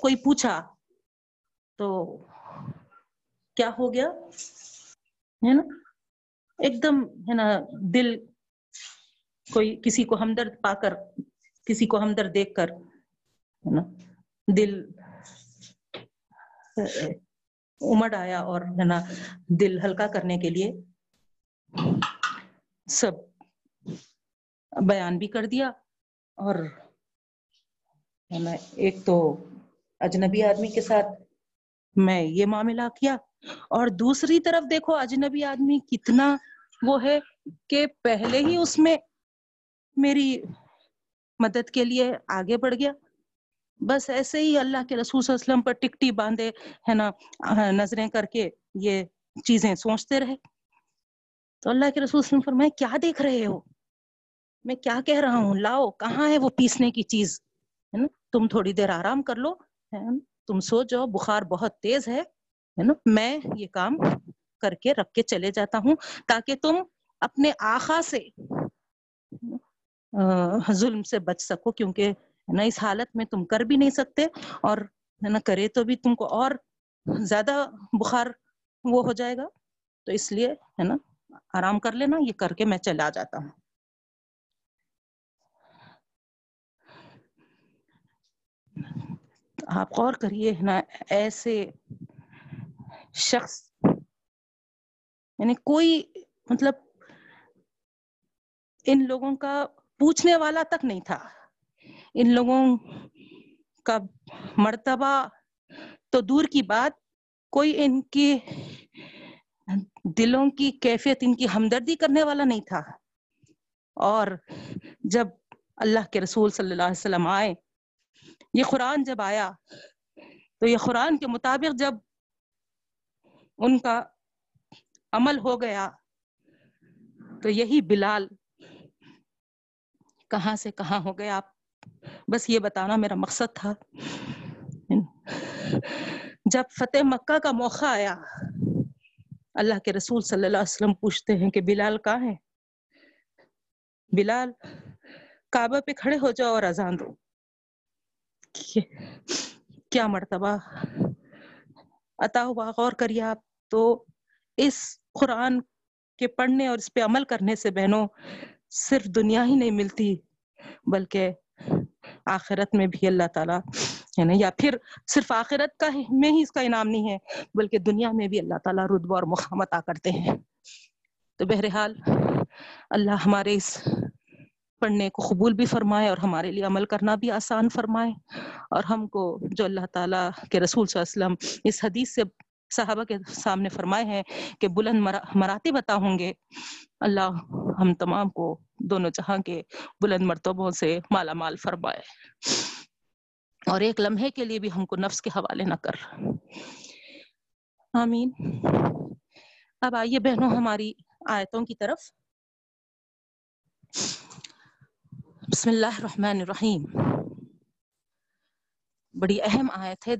کوئی پوچھا تو کیا ہو گیا؟ ہے نا؟ ایک دم، ہے نا، دل کوئی کسی کو ہمدرد پا کر، کسی کو ہمدرد دیکھ کر، ہے نا، دل امڑ آیا اور، ہے نا، دل ہلکا کرنے کے لیے سب بیان بھی کر دیا اور، ہے نا، ایک تو اجنبی آدمی کے ساتھ میں یہ معاملہ کیا؟ اور دوسری طرف دیکھو، اجنبی آدمی کتنا وہ ہے کہ پہلے ہی اس میں میری مدد کے لیے آگے بڑھ گیا۔ بس ایسے ہی اللہ کے رسول صلی اللہ علیہ وسلم پر ٹکٹی باندھے، ہے نا، نظریں کر کے یہ چیزیں سوچتے رہے۔ تو اللہ کے رسول صلی اللہ علیہ وسلم فرمائے، کیا دیکھ رہے ہو؟ میں کیا کہہ رہا ہوں؟ لاؤ، کہاں ہے وہ پیسنے کی چیز؟ ہے نا، تم تھوڑی دیر آرام کر لو تم سو جاؤ، بخار بہت تیز ہے نا؟ میں یہ کام کر کے رکھ کے چلے جاتا ہوں تاکہ تم اپنے آخا سے ظلم سے بچ سکو، کیونکہ نا، اس حالت میں تم کر بھی نہیں سکتے اور نا، کرے تو بھی تم کو اور زیادہ بخار وہ ہو جائے گا۔ تو اس لیے ہے نا، آرام کر لینا، یہ کر کے میں چلا جاتا ہوں۔ آپ غور کریے، نا، ایسے شخص یعنی کوئی مطلب ان لوگوں کا پوچھنے والا تک نہیں تھا۔ ان لوگوں کا مرتبہ تو دور کی بات، کوئی ان کی دلوں کی کیفیت، ان کی ہمدردی کرنے والا نہیں تھا۔ اور جب اللہ کے رسول صلی اللہ علیہ وسلم آئے یہ قرآن جب آیا تو یہ قرآن کے مطابق جب ان کا عمل ہو گیا تو یہی بلال کہاں سے کہاں ہو گیا آپ؟ بس یہ بتانا میرا مقصد تھا۔ جب فتح مکہ کا موقع آیا، اللہ کے رسول صلی اللہ علیہ وسلم پوچھتے ہیں کہ بلال کہاں ہے؟ بلال، کعبہ پہ کھڑے ہو جاؤ اور اذان دو۔ کیا مرتبہ عطا ہوا۔ غور کریے آپ تو اس قرآن کے پڑھنے اور اس پہ عمل کرنے سے بہنوں صرف دنیا ہی نہیں ملتی، بلکہ آخرت میں بھی اللہ تعالیٰ ہے نا یا پھر صرف آخرت کا میں ہی اس کا انعام نہیں ہے، بلکہ دنیا میں بھی اللہ تعالیٰ رتبہ اور مقامت آ کرتے ہیں۔ تو بہرحال اللہ ہمارے اس پڑھنے کو قبول بھی فرمائے اور ہمارے لیے عمل کرنا بھی آسان فرمائے۔ اور ہم کو جو اللہ تعالیٰ کے رسول صلی اللہ علیہ وسلم اس حدیث سے صحابہ کے سامنے فرمائے ہیں کہ بلند مراتی بتا ہوں گے۔ اللہ ہم تمام کو دونوں جہاں کے بلند مرتبوں سے مالا مال فرمائے۔ اور ایک لمحے کے لیے بھی ہم کو نفس کے حوالے نہ کر۔ آمین۔ اب آئیے بہنوں ہماری آیتوں کی طرف۔ بسم اللہ الرحمن الرحیم۔ بڑی اہم آیت ہے۔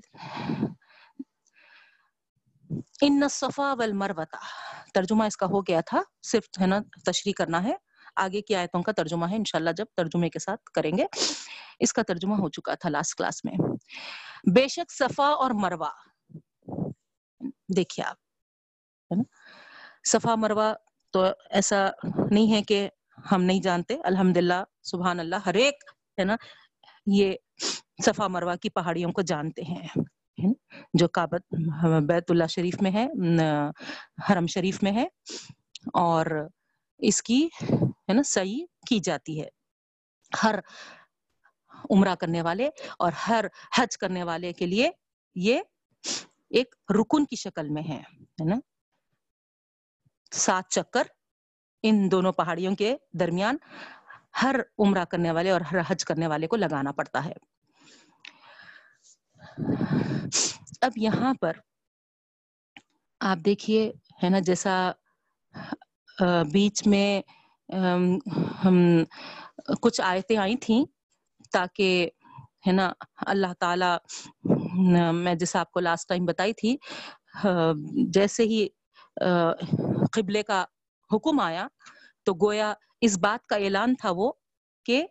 ان صفا والمروہ ترجمہ اس کا ہو گیا تھا۔ صرف ہے نا تشریح کرنا ہے۔ آگے کی آیتوں کا ترجمہ ہے۔ انشاءاللہ جب ترجمے کے ساتھ کریں گے۔ اس کا ترجمہ ہو چکا تھا لاسٹ کلاس میں۔ بے شک صفا اور مروہ۔ دیکھیے آپ۔ صفا مروہ تو ایسا نہیں ہے کہ ہم نہیں جانتے۔ الحمدللہ سبحان اللہ ہر ایک، ہے نا، یہ صفا مروہ کی پہاڑیوں کو جانتے ہیں۔ جو کابت بیت اللہ شریف میں ہے حرم شریف میں ہے، اور اس کی، ہے نا صحیح کی جاتی ہے۔ ہر عمرہ کرنے والے اور ہر حج کرنے والے کے لیے یہ ایک رکن کی شکل میں ہے نا۔ سات چکر ان دونوں پہاڑیوں کے درمیان ہر عمرہ کرنے والے اور ہر حج کرنے والے کو لگانا پڑتا ہے۔ اب یہاں پر آپ دیکھیے، ہے نا، جیسا بیچ میں ہم، کچھ آیتیں آئی تھیں تاکہ، ہے نا، اللہ تعالی میں جیسے آپ کو لاسٹ ٹائم بتائی تھی جیسے ہی قبلے کا حکم آیا تو گویا اس بات کا اعلان تھا وہ کہ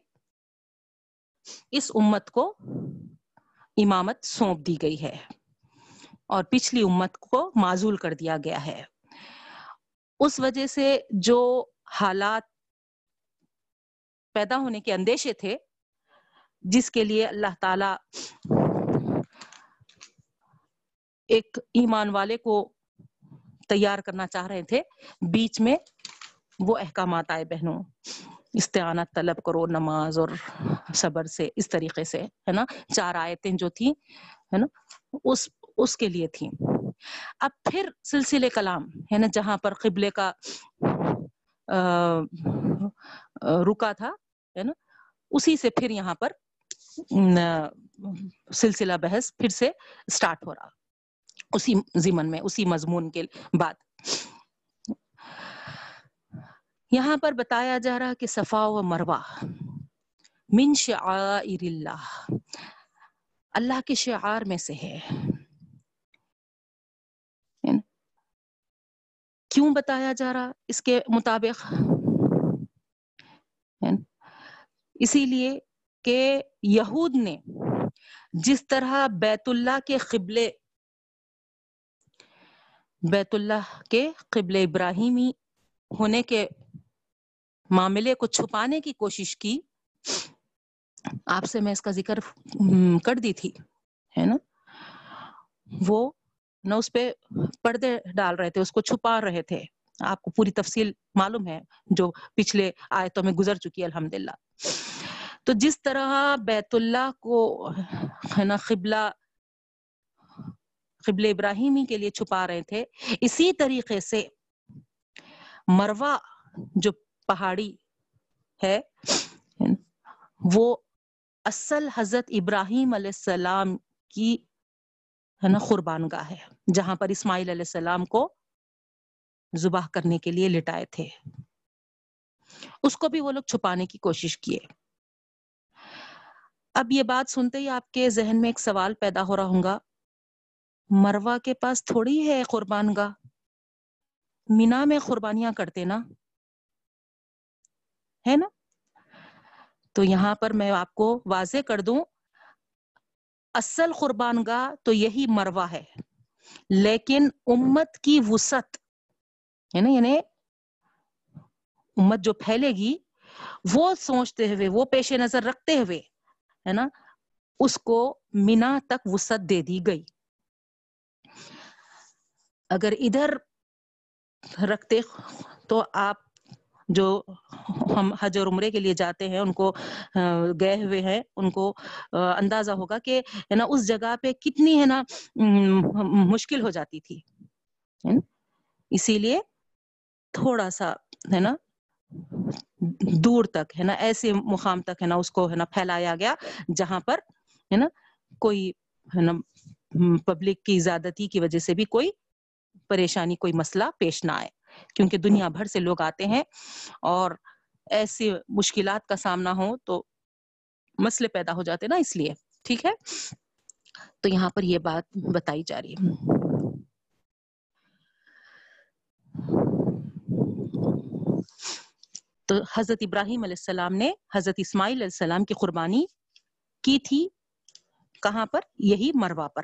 اس امت کو امامت سونپ دی گئی ہے اور پچھلی امت کو معذول کر دیا گیا ہے۔ اس وجہ سے جو حالات پیدا ہونے کے اندیشے تھے، جس کے لیے اللہ تعالی ایک ایمان والے کو تیار کرنا چاہ رہے تھے۔ بیچ میں وہ احکامات آئے بہنوں۔ استعانت طلب کرو، نماز اور صبر سے، اس طریقے سے، ہے نا؟ چار آیتیں جو تھیں، ہے نا؟ اس اس کے لیے تھیں۔ اب پھر سلسلے کلام، ہے نا؟ جہاں پر قبلے کا رکا تھا، ہے نا؟ اسی سے پھر یہاں پر سلسلہ بحث پھر سے اسٹارٹ ہو رہا۔ اسی ضمن میں، اسی مضمون کے بعد۔ یہاں پر بتایا جا رہا کہ صفا و مروا من شعائر اللہ۔ اللہ کے شعار میں سے ہے۔ کیوں بتایا جا رہا اس کے مطابق؟ اسی لیے کہ یہود نے جس طرح بیت اللہ کے قبلے بیت اللہ کے قبل ابراہیمی ہونے کے معاملے کو چھپانے کی کوشش کی۔ آپ سے میں اس کا ذکر کر دی تھی، ہے نا؟ وہ نہ اس پہ پردے ڈال رہے تھے، اس کو چھپا رہے تھے۔ آپ کو پوری تفصیل معلوم ہے جو پچھلے آیتوں میں گزر چکی ہے الحمد للہ تو جس طرح بیت اللہ کو، ہے نا، قبلہ قبل ابراہیمی کے لیے چھپا رہے تھے۔ اسی طریقے سے مروا جو پہاڑی ہے، وہ اصل حضرت ابراہیم علیہ السلام کی ہے نا قربان گاہ ہے، جہاں پر اسماعیل علیہ السلام کو زباہ کرنے کے لیے لٹائے تھے۔ اس کو بھی وہ لوگ چھپانے کی کوشش کیے۔ اب یہ بات سنتے ہی آپ کے ذہن میں ایک سوال پیدا ہو رہا ہوں گا۔ مروا کے پاس تھوڑی ہے قربان گاہ۔ مینا میں قربانیاں کرتے نا۔ ہے نا؟ تو یہاں پر میں آپ کو واضح کر دوں۔ اصل قربان گاہ تو یہی مروا ہے۔ لیکن امت کی وسط ہے نا یعنی امت جو پھیلے گی، وہ سوچتے ہوئے، وہ پیش نظر رکھتے ہوئے، ہے نا، اس کو مینا تک وسط دے دی گئی۔ اگر ادھر رکھتے تو آپ جو ہم حج اور عمرے کے لیے جاتے ہیں، ان کو گئے ہوئے ہیں، ان کو اندازہ ہوگا کہ، ہے نا، اس جگہ پہ کتنی، ہے نا مشکل ہو جاتی تھی۔ اسی لیے تھوڑا سا، ہے نا، دور تک، ہے نا، ایسے مقام تک، ہے نا، اس کو، ہے نا، پھیلایا گیا جہاں پر، ہے نا، کوئی، ہے نا پبلک کی زیادتی کی وجہ سے بھی کوئی پریشانی کوئی مسئلہ پیش نہ آئے۔ کیونکہ دنیا بھر سے لوگ آتے ہیں اور ایسی مشکلات کا سامنا ہو تو مسئلے پیدا ہو جاتے نا اس لیے۔ ٹھیک ہے؟ تو یہاں پر یہ بات بتائی جا رہی ہے۔ تو حضرت ابراہیم علیہ السلام نے حضرت اسماعیل علیہ السلام کی قربانی کی تھی کہاں پر؟ یہی مروا پر۔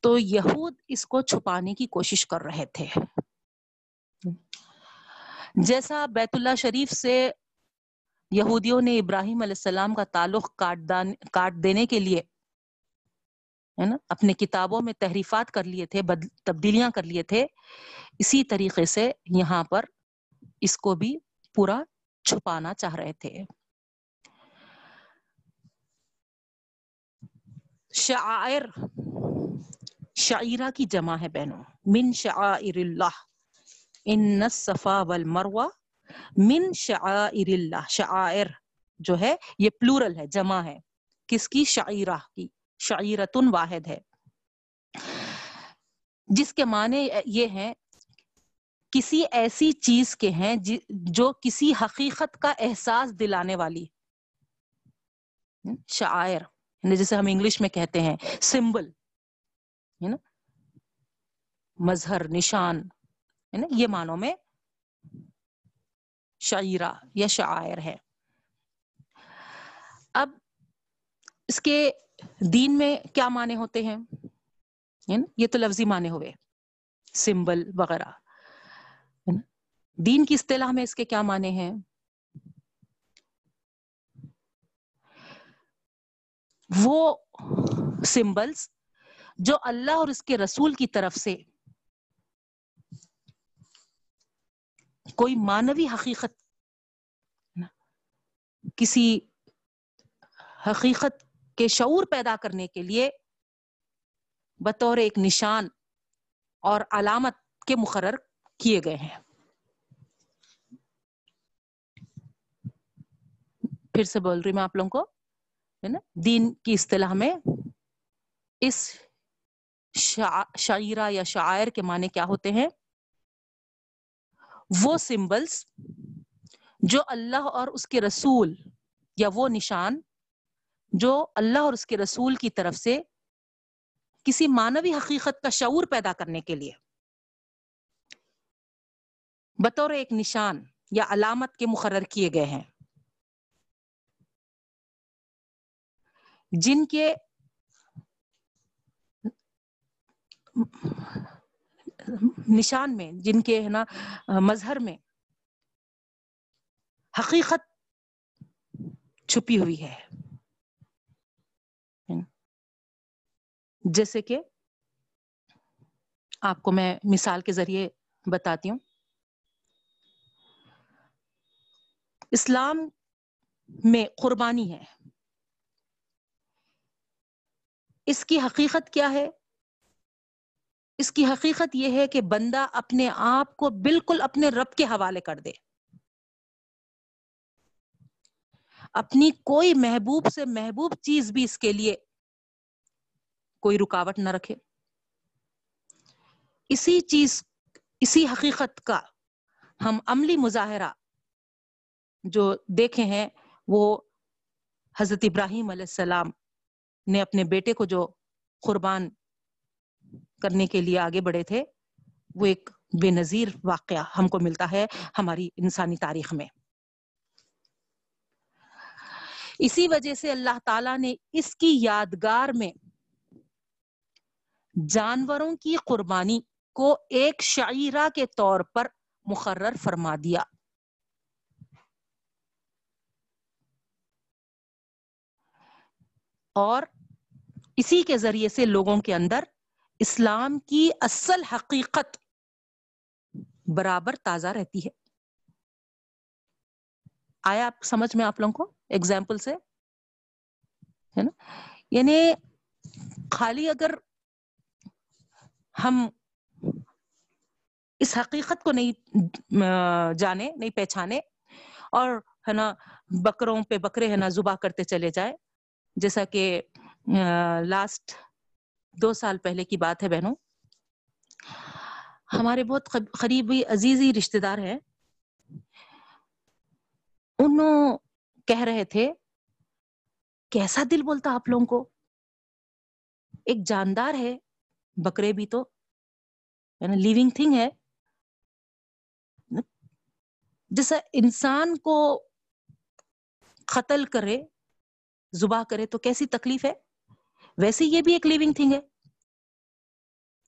تو یہود اس کو چھپانے کی کوشش کر رہے تھے۔ جیسا بیت اللہ شریف سے یہودیوں نے ابراہیم علیہ السلام کا تعلق کاٹ دینے کے لیے، ہے نا، اپنے کتابوں میں تحریفات کر لیے تھے تبدیلیاں کر لیے تھے، اسی طریقے سے یہاں پر اس کو بھی پورا چھپانا چاہ رہے تھے۔ شعائر شعیرہ کی جمع ہے بہنوں۔ من شعائر اللہ۔ ان الصفا والمروہ۔ من شعائر اللہ۔ شعائر جو ہے، یہ پلورل ہے، جمع ہے۔ کس کی؟ شعیرہ کی۔ شعیرتن واحد ہے۔ جس کے معنی یہ ہیں، کسی ایسی چیز کے ہیں جی، جو کسی حقیقت کا احساس دلانے والی۔ شاعر یعنی جیسے ہم انگلش میں کہتے ہیں سمبل ہے نا؟ مظہر، نشان، ہے نا؟ یہ معنوں میں شعیرہ یا شاعر ہے۔ اب اس کے دین میں کیا معنی ہوتے ہیں؟ یہ تو لفظی معنی ہوئے۔ سمبل وغیرہ۔ دین کی اصطلاح میں اس کے کیا معنی ہیں؟ وہ سمبلس جو اللہ اور اس کے رسول کی طرف سے کوئی مانوی حقیقت کسی حقیقت کے شعور پیدا کرنے کے لیے بطور ایک نشان اور علامت کے مقرر کیے گئے ہیں۔ پھر سے بول رہی میں آپ لوگوں کو، ہے نا؟ دین کی اصطلاح میں اس شاعرہ یا شاعر کے معنی کیا ہوتے ہیں؟ وہ سمبلس جو اللہ اور اس کے رسول یا وہ نشان جو اللہ اور اس کے رسول کی طرف سے کسی مانوی حقیقت کا شعور پیدا کرنے کے لیے۔ بطور ایک نشان یا علامت کے مقرر کیے گئے ہیں۔ جن کے نشان میں، جن کے ہے نا، مظہر میں حقیقت چھپی ہوئی ہے۔ جیسے کہ آپ کو میں مثال کے ذریعے بتاتی ہوں۔ اسلام میں قربانی ہے۔ اس کی حقیقت کیا ہے؟ اس کی حقیقت یہ ہے کہ بندہ اپنے آپ کو بالکل اپنے رب کے حوالے کر دے۔ اپنی کوئی محبوب سے محبوب چیز بھی اس کے لیے کوئی رکاوٹ نہ رکھے۔ اسی چیز، اسی حقیقت کا ہم عملی مظاہرہ جو دیکھے ہیں، وہ حضرت ابراہیم علیہ السلام نے اپنے بیٹے کو جو قربان کرنے کے لیے آگے بڑھے تھے، وہ ایک بے نظیر واقعہ ہم کو ملتا ہے ہماری انسانی تاریخ میں۔ اسی وجہ سے اللہ تعالی نے اس کی یادگار میں جانوروں کی قربانی کو ایک شعیرہ کے طور پر مقرر فرما دیا۔ اور اسی کے ذریعے سے لوگوں کے اندر اسلام کی اصل حقیقت برابر تازہ رہتی ہے۔ آیا آپ سمجھ میں آپ لوگوں کو ایگزامپل سے؟ ہے نا؟ یعنی خالی اگر ہم اس حقیقت کو نہیں جانے، نہیں پہچانے اور ہے نا بکروں پہ بکرے ہے نا زبا کرتے چلے جائے، جیسا کہ لاسٹ دو سال پہلے کی بات ہے بہنوں۔ ہمارے بہت قریبی عزیزی رشتے دار ہیں۔ انہوں کہہ رہے تھے، کیسا دل بولتا آپ لوگوں کو؟ ایک جاندار ہے، بکرے بھی تو۔ یعنی لیونگ تھنگ ہے۔ جیسا انسان کو قتل کرے زبا کرے تو کیسی تکلیف ہے؟ ویسے یہ بھی ایک لیونگ تھنگ ہے۔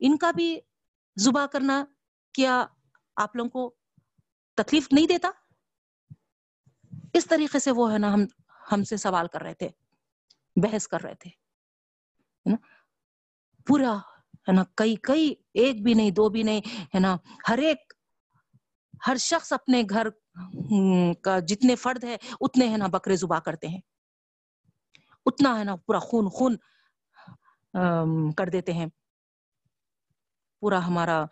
ان کا بھی زبا کرنا کیا آپ لوگوں کو تکلیف نہیں دیتا؟ اس طریقے سے وہ ہے نا ہم ہم سے سوال کر رہے تھے، بحث کر رہے تھے پورا، ہے نا؟ کئی کئی، ایک بھی نہیں، دو بھی نہیں، ہے نا؟ ہر ایک، ہر شخص اپنے گھر کا جتنے فرد ہے اتنے، ہے نا، بکرے زبا کرتے ہیں۔ اتنا، ہے نا، پورا خون خون کر دیتے ہیں۔ پورا ہمارا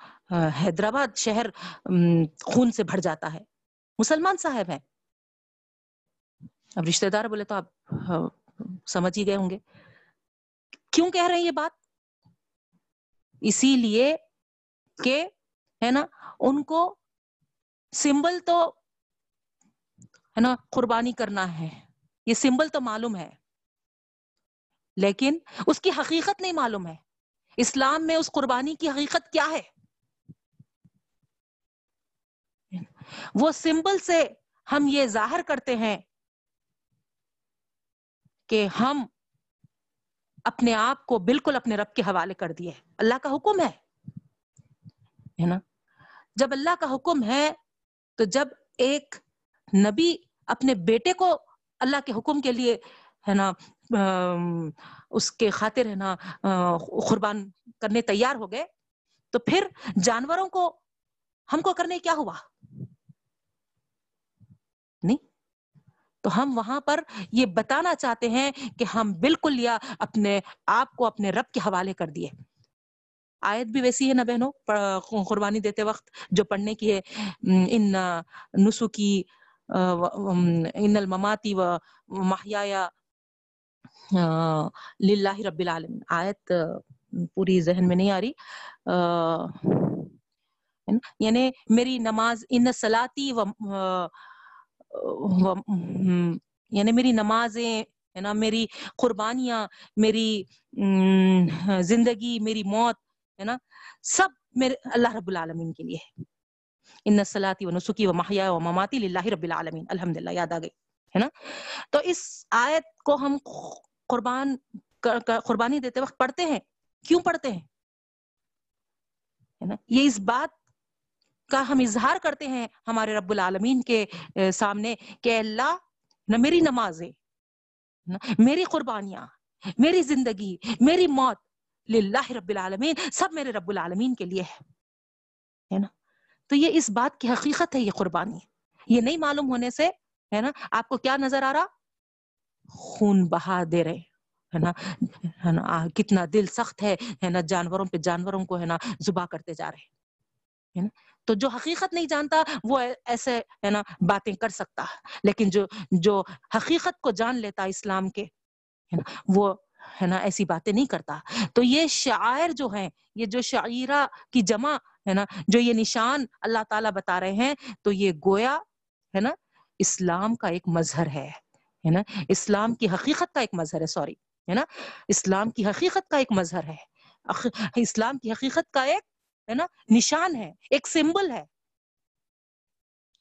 حیدرآباد شہر خون سے بھر جاتا ہے۔ مسلمان صاحب ہیں۔ اب رشتے دار بولے تو آپ سمجھ ہی گئے ہوں گے۔ کیوں کہہ رہے ہیں یہ بات؟ اسی لیے کہ، ہے نا، ان کو سمبل تو، ہے نا، قربانی کرنا ہے۔ یہ سمبل تو معلوم ہے۔ لیکن اس کی حقیقت نہیں معلوم ہے۔ اسلام میں اس قربانی کی حقیقت کیا ہے؟ وہ سمبل سے ہم یہ ظاہر کرتے ہیں کہ ہم اپنے آپ کو بالکل اپنے رب کے حوالے کر دیے اللہ کا حکم ہے نا؟ جب اللہ کا حکم ہے تو جب ایک نبی اپنے بیٹے کو اللہ کے حکم کے لیے، ہے نا اس کے خاطر ہے نا قربان کرنے تیار ہو گئے۔ تو پھر جانوروں کو ہم کو کرنے کیا ہوا؟ نہیں۔ تو ہم وہاں پر یہ بتانا چاہتے ہیں کہ ہم بالکل یا اپنے آپ کو اپنے رب کے حوالے کر دیے۔ آیت بھی ویسی ہے نا بہنوں قربانی دیتے وقت جو پڑھنے کی ہے۔ ان نسو کی ان المماتی و محیا للہ رب العالمین۔ آیت پوری ذہن میں نہیں آ رہی۔ یعنی میری نماز ان سلاتی و یعنی میری نمازیں، ہے نا، میری قربانیاں، میری زندگی، میری موت، ہے نا؟ سب میرے اللہ رب العالمین کے لیے ہے۔ ان سلاتی و نسخی و محیا و مماتی اللہ رب العالمین۔ الحمد للہ یاد آ گئی۔ ہے نا؟ تو اس آیت کو ہم قربان قربانی دیتے وقت پڑھتے ہیں۔ کیوں پڑھتے ہیں؟ یہ اس بات کا ہم اظہار کرتے ہیں ہمارے رب العالمین کے سامنے کہ اللہ، نہ میری نمازیں میری قربانیاں، میری زندگی، میری موت للہ رب العالمین سب میرے رب العالمین کے لیے ہے نا؟ تو یہ اس بات کی حقیقت ہے، یہ قربانی۔ یہ نہیں معلوم ہونے سے ہے نا آپ کو کیا نظر آ رہا خون بہا دے رہے ہے نا ہے نا کتنا دل سخت ہے ہے نا جانوروں پہ جانوروں کو ہے نا زبا کرتے جا رہے ہے نا تو جو حقیقت نہیں جانتا وہ ایسے ہے نا باتیں کر سکتا لیکن جو جو حقیقت کو جان لیتا اسلام کے ہے نا وہ ہے نا ایسی باتیں نہیں کرتا تو یہ شاعر جو ہیں یہ جو شاعرہ کی جمع ہے نا جو یہ نشان اللہ تعالیٰ بتا رہے ہیں تو یہ گویا ہے نا اسلام کا ایک مظہر ہے ہے نا؟ اسلام کی حقیقت کا ایک مظہر ہے، سوری، ہے نا؟ اسلام کی حقیقت کا ایک مظہر ہے۔ اسلام کی حقیقت کا ایک، ہے نا، نشان ہے، ایک سمبل ہے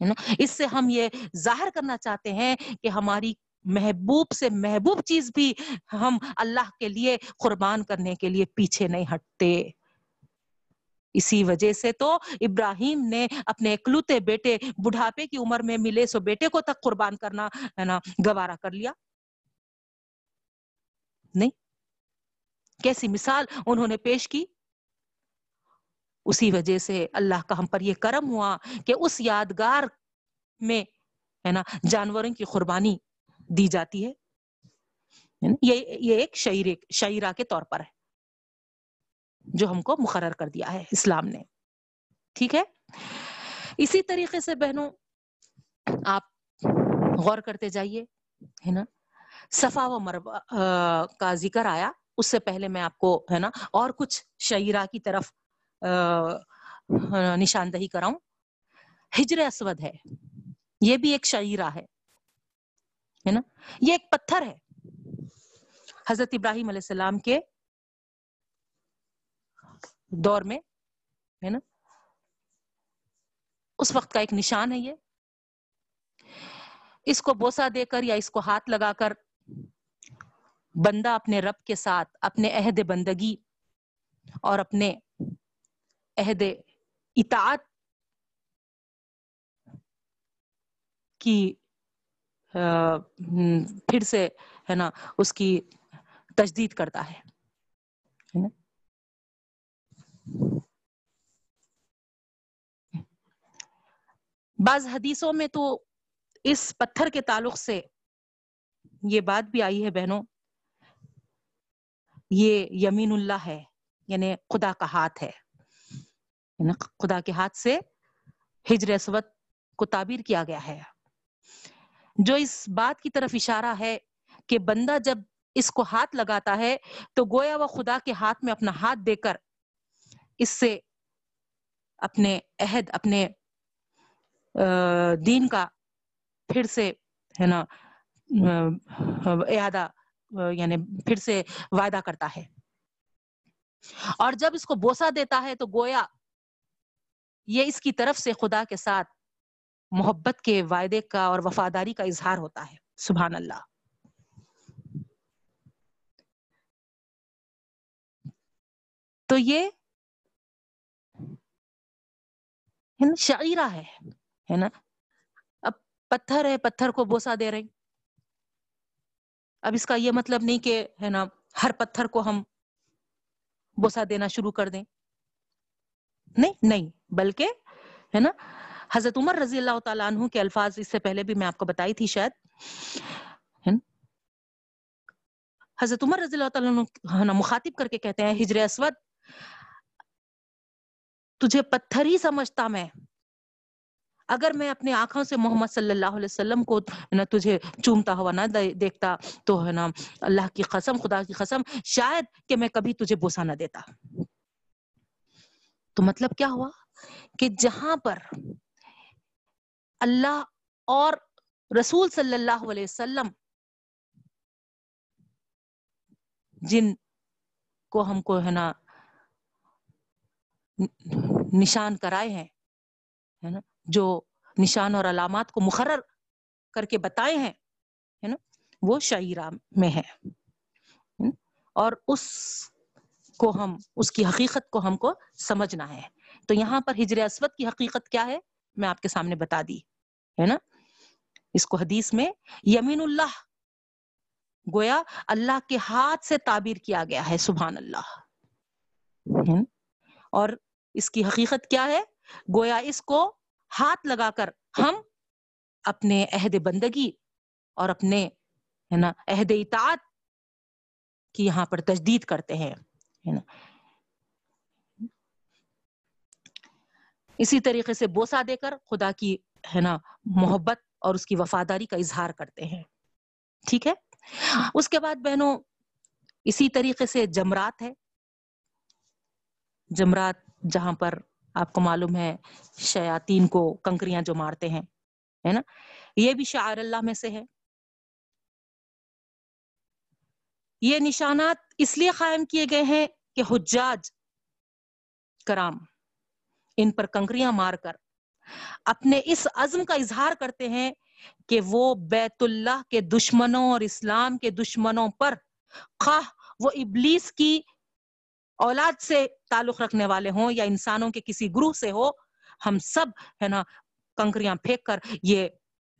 نا؟ اس سے ہم یہ ظاہر کرنا چاہتے ہیں کہ ہماری محبوب سے محبوب چیز بھی ہم اللہ کے لیے قربان کرنے کے لیے پیچھے نہیں ہٹتے۔ اسی وجہ سے تو ابراہیم نے اپنے اکلوتے بیٹے بڑھاپے کی عمر میں ملے سو بیٹے کو تک قربان کرنا، ہے نا، گوارا کر لیا۔ نہیں۔ کیسی مثال انہوں نے پیش کی؟ اسی وجہ سے اللہ کا ہم پر یہ کرم ہوا کہ اس یادگار میں، ہے نا، جانوروں کی قربانی دی جاتی ہے۔ یعنی یہ ایک شعر شعرا کے طور پر ہے۔ جو ہم کو مقرر کر دیا ہے اسلام نے۔ ٹھیک ہے؟ اسی طریقے سے بہنوں، آپ غور کرتے جائیے، ہے نا؟ صفا و مربع کا ذکر آیا۔ اس سے پہلے میں آپ کو، ہے نا، اور کچھ شعرا کی طرف نشاندہی کراؤں۔ ہجر اسود ہے۔ یہ بھی ایک شعرا ہے نا؟ یہ ایک پتھر ہے۔ حضرت ابراہیم علیہ السلام کے دور میں، ہے نا؟ اس وقت کا ایک نشان ہے یہ۔ اس کو بوسا دے کر یا اس کو ہاتھ لگا کر بندہ اپنے رب کے ساتھ، اپنے عہد بندگی اور اپنے عہد اطاعت کی پھر سے، ہے نا، اس کی تجدید کرتا ہے۔ بعض حدیثوں میں تو اس پتھر کے تعلق سے یہ بات بھی آئی ہے بہنوں، یہ یمین اللہ ہے یعنی خدا کا ہاتھ ہے۔ یعنی خدا کے ہاتھ سے ہجر اسود کو تعبیر کیا گیا ہے۔ جو اس بات کی طرف اشارہ ہے کہ بندہ جب اس کو ہاتھ لگاتا ہے تو گویا وہ خدا کے ہاتھ میں اپنا ہاتھ دے کر اس سے اپنے عہد، اپنے دین کا پھر سے ہے نا، اعادہ یعنی پھر سے وعدہ کرتا ہے۔ اور جب اس کو بوسا دیتا ہے تو گویا یہ اس کی طرف سے خدا کے ساتھ محبت کے وعدے کا اور وفاداری کا اظہار ہوتا ہے۔ سبحان اللہ۔ تو یہ شعیرہ ہے۔ نا؟ اب پتھر ہے، پتھر کو بوسا دے رہے اب اس کا یہ مطلب نہیں کہ ہے نا، ہر پتھر کو ہم بوسا دینا شروع کر دیں۔ نہیں نہیں، بلکہ ہے نا، حضرت عمر رضی اللہ تعالیٰ عنہ کے الفاظ اس سے پہلے بھی میں آپ کو بتائی تھی شاید۔ حضرت عمر رضی اللہ تعالیٰ عنہ مخاطب کر کے کہتے ہیں، ہجر اسود، تجھے پتھر ہی سمجھتا میں۔ اگر میں اپنے آنکھوں سے محمد صلی اللہ علیہ وسلم کو نہ تجھے چومتا ہوا نہ دیکھتا تو ہے نا، اللہ کی قسم، خدا کی قسم، شاید کہ میں کبھی تجھے بوسا نہ دیتا۔ تو مطلب کیا ہوا؟ کہ جہاں پر اللہ اور رسول صلی اللہ علیہ وسلم جن کو ہم کو ہے نا نشان کرائے ہیں نا جو نشان اور علامات کو مقرر کر کے بتائے ہیں نا، وہ شعیرہ میں ہے۔ اور اس کو ہم، اس کی حقیقت کو ہم کو سمجھنا ہے۔ تو یہاں پر ہجر اسود کی حقیقت کیا ہے، میں آپ کے سامنے بتا دی، ہے نا۔ اس کو حدیث میں یمین اللہ، گویا اللہ کے ہاتھ سے تعبیر کیا گیا ہے، سبحان اللہ۔ اور اس کی حقیقت کیا ہے، گویا اس کو ہاتھ لگا کر ہم اپنے عہد بندگی اور اپنے، ہے نا، عہد اطاعت کی یہاں پر تجدید کرتے ہیں اسی طریقے سے بوسا دے کر خدا کی، ہے نا، محبت اور اس کی وفاداری کا اظہار کرتے ہیں۔ ٹھیک ہے؟ اس کے بعد بہنوں، اسی طریقے سے جمرات ہے۔ جمرات جہاں پر آپ کو معلوم ہے، شیاطین کو کنکریاں جو مارتے ہیں، ہے نا؟ یہ بھی شعر اللہ میں سے ہے۔ یہ نشانات اس لیے قائم کیے گئے ہیں کہ حجاج کرام ان پر کنکریاں مار کر اپنے اس عزم کا اظہار کرتے ہیں کہ وہ بیت اللہ کے دشمنوں اور اسلام کے دشمنوں پر، خواہ وہ ابلیس کی اولاد سے تعلق رکھنے والے ہوں یا انسانوں کے کسی گروہ سے ہو، ہم سب ہے نا کنکریاں پھینک کر یہ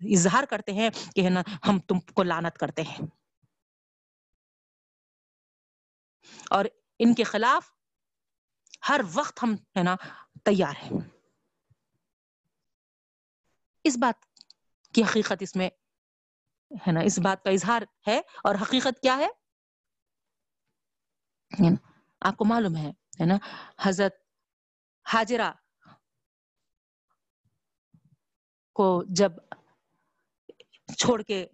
اظہار کرتے ہیں کہ ہے نا ہم تم کو لانت کرتے ہیں۔ اور ان کے خلاف ہر وقت ہم ہے نا تیار ہیں۔ اس بات کی حقیقت اس میں ہے نا اس بات کا اظہار ہے اور حقیقت کیا ہے؟ آپ کو معلوم ہے نا؟ حضرت حاجرہ کو جب چھوڑ کے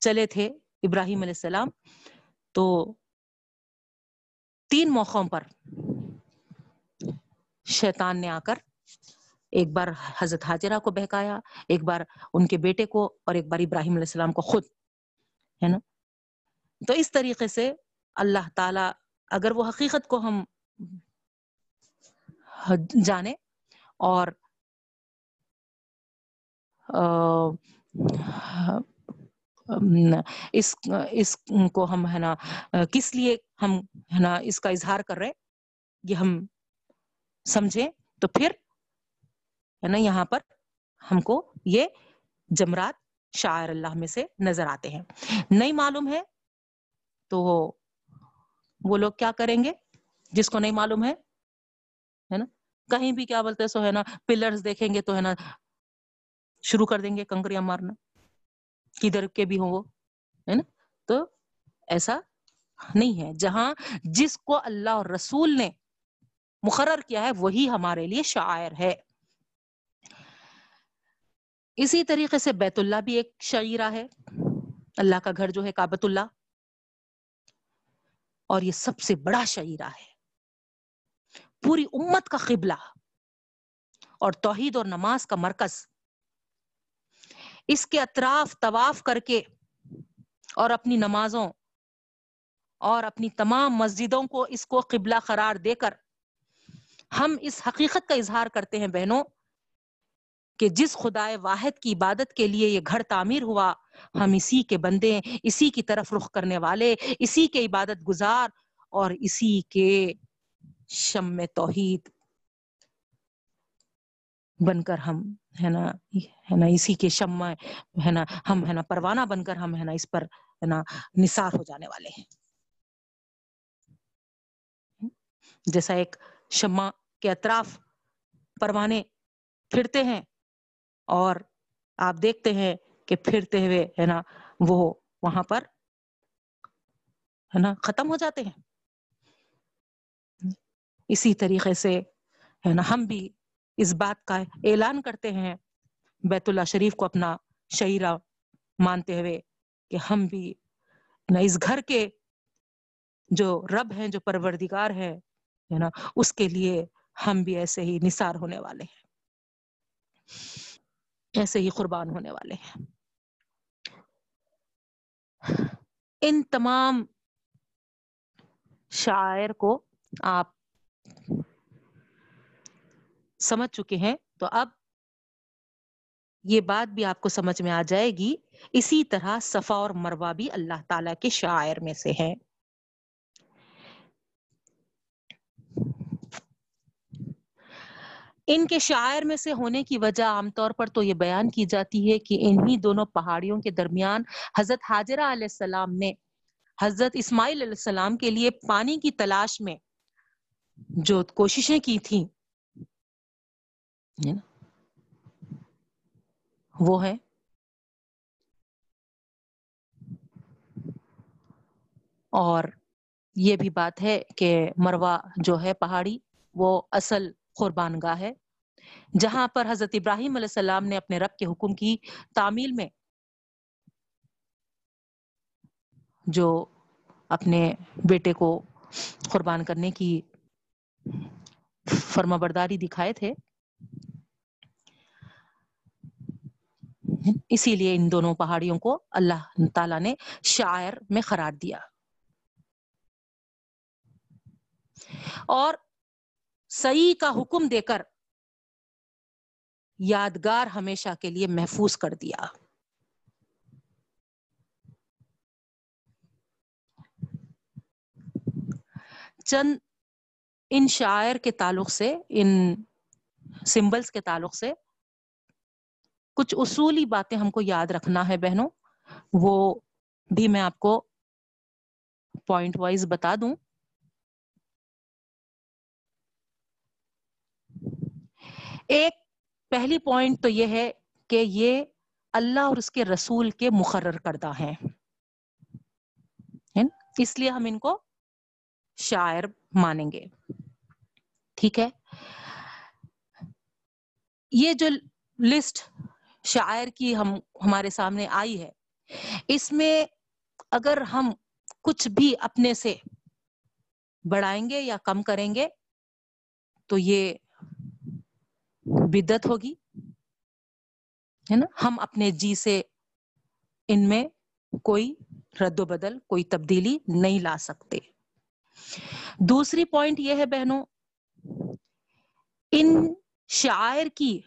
چلے تھے ابراہیم علیہ السلام، تو تین موقعوں پر شیطان نے آ کر ایک بار حضرت حاجرہ کو بہکایا، ایک بار ان کے بیٹے کو اور ایک بار ابراہیم علیہ السلام کو خود، ہے نا؟ تو اس طریقے سے اللہ تعالی اگر وہ حقیقت کو ہم جانے اور اس اس کو ہم، ہے نا، کس لیے ہم، ہے نا، اس کا اظہار کر رہے یہ ہم سمجھیں تو پھر، ہے نا، یہاں پر ہم کو یہ جمرات شاعر اللہ میں سے نظر آتے ہیں۔ نہیں معلوم ہے تو وہ لوگ کیا کریں گے؟ جس کو نہیں معلوم ہے نا؟ کہیں بھی کیا بولتے سو ہے نا، پلرز دیکھیں گے تو ہے نا، شروع کر دیں گے کنکریاں مارنا۔ کدھر کے بھی ہوں وہ، ہے نا؟ تو ایسا نہیں ہے۔ جہاں جس کو اللہ اور رسول نے مقرر کیا ہے، وہی ہمارے لیے شاعر ہے۔ اسی طریقے سے بیت اللہ بھی ایک شعیرہ ہے۔ اللہ کا گھر جو ہے کابت اللہ اور یہ سب سے بڑا شعیرہ ہے۔ پوری امت کا قبلہ اور توحید اور نماز کا مرکز۔ اس کے اطراف طواف کر کے اور اپنی نمازوں اور اپنی تمام مسجدوں کو اس کو قبلہ قرار دے کر ہم اس حقیقت کا اظہار کرتے ہیں بہنوں۔ کہ جس خدا واحد کی عبادت کے لیے یہ گھر تعمیر ہوا، ہم اسی کے بندے اسی کی طرف رخ کرنے والے، اسی کے عبادت گزار اور اسی کے شم توحید بن کر ہم، ہے نا ہے نا، اسی کے شمع ہے نا، ہم، ہے نا، پروانہ بن کر ہم، ہے نا، اس پر، ہے نا، نثار ہو جانے والے ہیں۔ جیسا ایک شمع کے اطراف پروانے پھرتے ہیں اور آپ دیکھتے ہیں کہ پھرتے ہوئے ہے نا وہ وہاں پر ہے نا ختم ہو جاتے ہیں۔ اسی طریقے سے ہے نا ہم بھی اس بات کا اعلان کرتے ہیں۔ بیت اللہ شریف کو اپنا شعرا مانتے ہوئے کہ ہم بھی نہ اس گھر کے جو رب ہیں، جو پروردگار ہے نا اس کے لیے ہم بھی ایسے ہی نثار ہونے والے ہیں۔ ایسے ہی قربان ہونے والے ہیں۔ ان تمام شاعر کو آپ سمجھ چکے ہیں، تو اب یہ بات بھی آپ کو سمجھ میں آ جائے گی۔ اسی طرح صفا اور مروا بھی اللہ تعالی کے شاعر میں سے ہے ان کے شاعر میں سے ہونے کی وجہ عام طور پر تو یہ بیان کی جاتی ہے کہ انہی دونوں پہاڑیوں کے درمیان حضرت حاجرہ علیہ السلام نے حضرت اسماعیل علیہ السلام کے لیے پانی کی تلاش میں جو کوششیں کی تھیں وہ ہے اور یہ بھی بات ہے کہ مروا جو ہے پہاڑی، وہ اصل قربان گاہ ہے، جہاں پر حضرت ابراہیم علیہ السلام نے اپنے رب کے حکم کی تعمیل میں جو اپنے بیٹے کو قربان کرنے کی فرما برداری دکھائے تھے۔ اسی لیے ان دونوں پہاڑیوں کو اللہ تعالی نے شاعر میں قرار دیا۔ اور صحیح کا حکم دے کر یادگار ہمیشہ کے لیے محفوظ کر دیا۔ چند ان شاعر کے تعلق سے، ان سمبلس کے تعلق سے کچھ اصولی باتیں ہم کو یاد رکھنا ہے بہنوں۔ وہ بھی میں آپ کو پوائنٹ وائز بتا دوں۔ ایک پہلی پوائنٹ تو یہ ہے کہ یہ اللہ اور اس کے رسول کے مقرر کردہ ہیں۔ اس لیے ہم ان کو شاعر مانیں گے۔ ٹھیک ہے؟ یہ جو لسٹ شاعر کی ہم، ہمارے سامنے آئی ہے، اس میں اگر ہم کچھ بھی اپنے سے بڑھائیں گے یا کم کریں گے، تو یہ بدت ہوگی، ہے نا؟ ہم اپنے جی سے ان میں کوئی رد و بدل، کوئی تبدیلی نہیں لا سکتے۔ دوسری پوائنٹ یہ ہے بہنوں، ان شاعر کی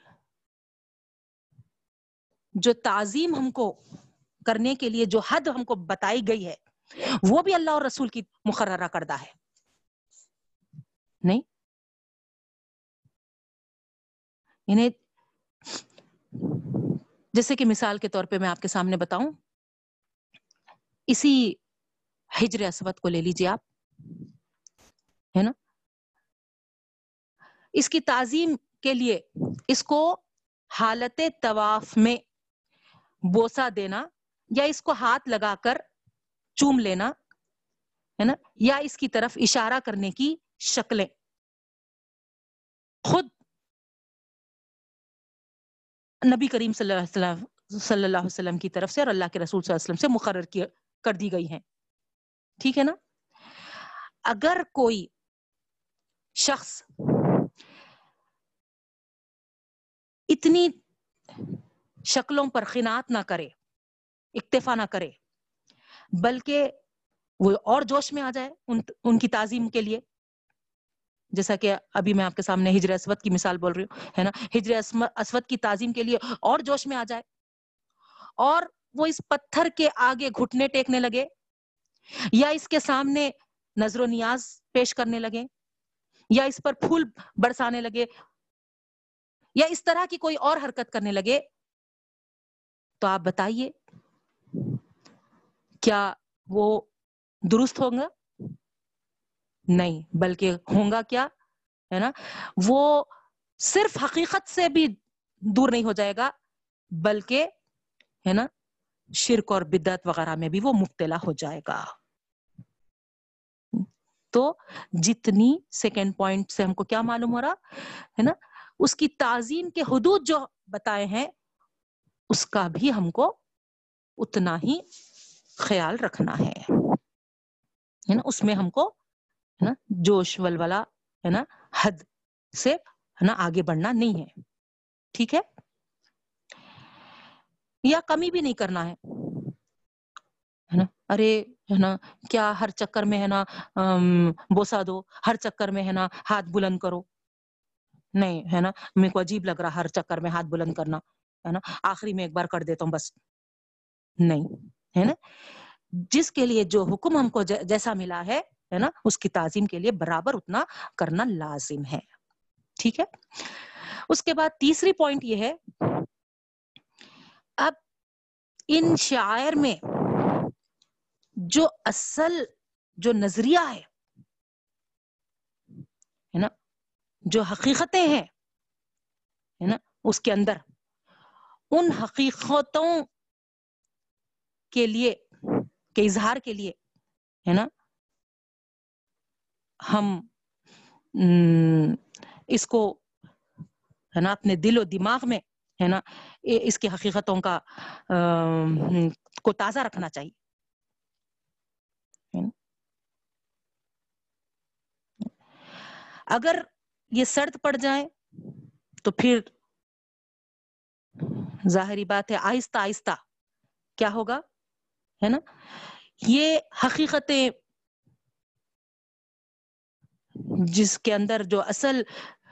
جو تعظیم ہم کو کرنے کے لیے، جو حد ہم کو بتائی گئی ہے، وہ بھی اللہ اور رسول کی مقررہ کردہ ہے۔ نہیں؟ انہیں جیسے کہ مثال کے طور پہ میں آپ کے سامنے بتاؤں، اسی ہجر اسود کو لے لیجیے آپ، ہے نا؟ اس کی تعظیم کے لیے اس کو حالت طواف میں بوسا دینا یا اس کو ہاتھ لگا کر چوم لینا، ہے نا؟ یا اس کی طرف اشارہ کرنے کی شکلیں۔ خود نبی کریم صلی اللہ علیہ وسلم، صلی اللہ علیہ وسلم کی طرف سے اور اللہ کے رسول صلی اللہ علیہ وسلم سے مقرر کر دی گئی ہیں۔ ٹھیک ہے نا؟ اگر کوئی شخص اتنی شکلوں پر خنات نہ کرے، اکتفا نہ کرے، بلکہ وہ اور جوش میں آ جائے ان ان کی تعظیم کے لیے جیسا کہ ابھی میں آپ کے سامنے ہجر اسود کی مثال بول رہی ہوں، ہے نا؟ ہجر اسود کی تعظیم کے لیے اور جوش میں آ جائے اور وہ اس پتھر کے آگے گھٹنے ٹیکنے لگے یا اس کے سامنے نظر و نیاز پیش کرنے لگے یا اس پر پھول برسانے لگے یا اس طرح کی کوئی اور حرکت کرنے لگے تو آپ بتائیے، کیا وہ درست ہوگا نہیں، بلکہ ہوں گا کیا، ہے نا؟ وہ صرف حقیقت سے بھی دور نہیں ہو جائے گا، بلکہ، ہے نا، شرک اور بدعت وغیرہ میں بھی وہ مبتلا ہو جائے گا۔ تو جتنی سیکنڈ پوائنٹ سے ہم کو کیا معلوم ہو رہا، ہے نا؟ اس کی تعظیم کے حدود جو بتائے ہیں، اس کا بھی ہم کو اتنا ہی خیال رکھنا ہے نا؟ اس میں ہم کو ہے نا جوش ولولا ہے نا، حد سے، ہے نا، آگے بڑھنا نہیں ہے، ٹھیک ہے؟ یا کمی بھی نہیں کرنا ہے نا، ارے، ہے نا، کیا ہر چکر میں، ہے نا بوسا دو، ہر چکر میں، ہے نا، ہاتھ بلند کرو، نہیں، ہے نا، میرے کو عجیب لگ رہا ہر چکر میں ہاتھ بلند کرنا، ہے نا، آخری میں ایک بار کر دیتا ہوں بس، نہیں، ہے نا، جس کے لیے جو حکم ہم کو جیسا ملا ہے ہے نا؟ اس کی تعظیم کے لیے برابر اتنا کرنا لازم ہے۔ ٹھیک ہے؟ اس کے بعد تیسری پوائنٹ یہ ہے۔ اب ان شاعر میں جو اصل جو نظریہ ہے نا؟ جو حقیقتیں ہیں نا؟ اس کے اندر، ان حقیقتوں کے لیے، کے اظہار کے لیے، ہے نا؟ ہم اس کو، ہے نا، اپنے دل و دماغ میں، ہے نا اس کی حقیقتوں کا کو تازہ رکھنا چاہیے۔ اگر یہ سرد پڑ جائے، تو پھر ظاہری بات ہے، آہستہ آہستہ کیا ہوگا؟ ہے نا، یہ حقیقتیں جس کے اندر جو اصل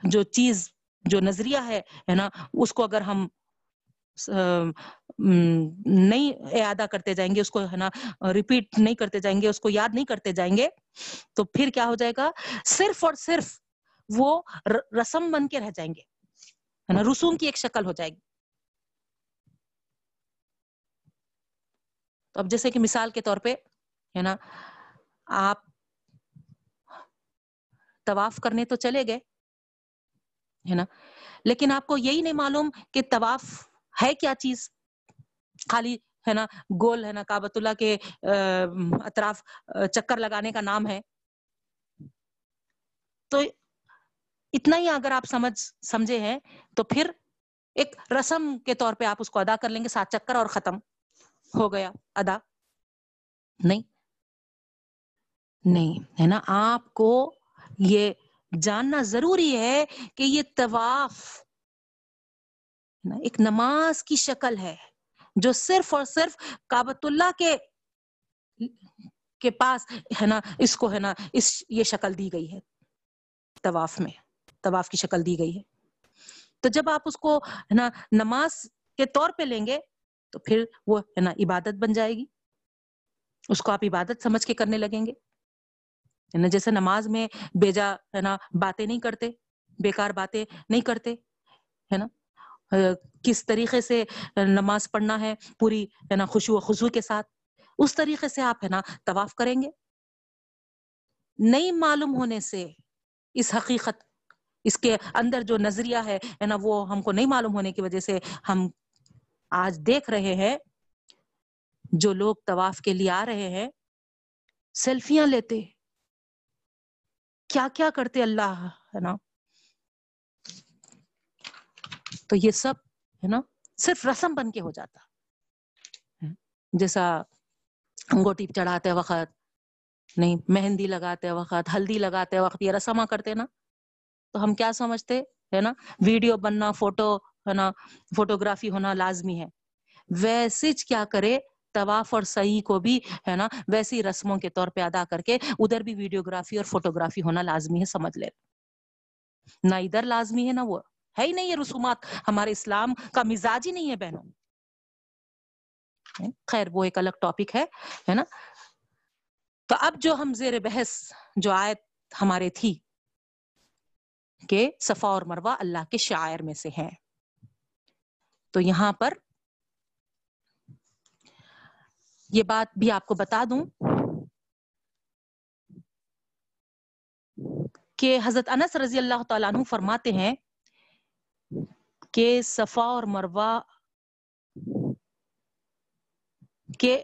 جو چیز، جو نظریہ ہے نا، اس کو اگر ہم نہیں اعادہ کرتے جائیں گے، اس کو، ہے نا ریپیٹ نہیں کرتے جائیں گے، اس کو یاد نہیں کرتے جائیں گے، تو پھر کیا ہو جائے گا؟ صرف اور صرف وہ رسم بن کے رہ جائیں گے، ہے نا، رسوم کی ایک شکل ہو جائے گی۔ تو اب جیسے کہ مثال کے طور پہ، ہے نا، آپ طواف کرنے تو چلے گئے، ہے نا؟ لیکن آپ کو یہی نہیں معلوم کہ طواف ہے کیا چیز؟ خالی، ہے نا، گول، ہے نا کابت اللہ کے اطراف چکر لگانے کا نام ہے۔ تو اتنا ہی اگر آپ سمجھ، سمجھے ہیں، تو پھر ایک رسم کے طور پہ آپ اس کو ادا کر لیں گے سات چکر اور ختم ہو گیا، ادا۔ نہیں نہیں، ہے نا، آپ کو یہ جاننا ضروری ہے کہ یہ طواف ایک نماز کی شکل ہے جو صرف اور صرف کابت اللہ کے کے پاس ہے نا، اس کو ہے نا، اس یہ شکل دی گئی ہے طواف میں، طواف کی شکل دی گئی ہے۔ تو جب آپ اس کو ہے نا نماز کے طور پہ لیں گے تو پھر وہ ہے نا عبادت بن جائے گی۔ اس کو آپ عبادت سمجھ کے کرنے لگیں گے۔ جیسے نماز میں بیجا ہے نا، باتیں نہیں کرتے، بیکار باتیں نہیں کرتے، ہے نا؟ کس طریقے سے نماز پڑھنا ہے، پوری، ہے نا خوشو و خشو کے ساتھ؟ اس طریقے سے آپ، ہے نا، طواف کریں گے؟ نہیں معلوم ہونے سے اس حقیقت، اس کے اندر جو نظریہ ہے نا، وہ ہم کو نہیں معلوم ہونے کی وجہ سے ہم آج دیکھ رہے ہیں، جو لوگ طواف کے لیے آ رہے ہیں، سیلفیاں لیتے کیا کیا کرتے اللہ، ہے نا؟ تو یہ سب، ہے نا، صرف رسم بن کے ہو جاتا۔ جیسا انگوٹی چڑھاتے وقت، نہیں، مہندی لگاتے وقت، ہلدی لگاتے وقت یہ رسما کرتے نا، تو ہم کیا سمجھتے، ہے نا؟ ویڈیو بننا، فوٹو، ہے نا، فوٹوگرافی ہونا لازمی ہے۔ ویسے کیا کرے طواف اور صحیح کو بھی ہے نا، ویسی رسموں کے طور پہ ادا کر کے ادھر بھی ویڈیوگرافی اور فوٹوگرافی ہونا لازمی ہے، سمجھ لے۔ نہ ادھر لازمی ہے نہ وہ، ہے ہی نہیں یہ رسومات۔ ہمارے اسلام کا مزاج ہی نہیں ہے بہنوں۔ خیر، وہ ایک الگ ٹاپک ہے ہے نا۔ تو اب جو ہم زیر بحث، جو آیت ہمارے تھی کہ صفا اور مروا اللہ کے شاعر میں سے ہیں۔ تو یہاں پر یہ بات بھی آپ کو بتا دوں کہ حضرت انس رضی اللہ تعالیٰ عنہ فرماتے ہیں کہ صفا اور مروا کے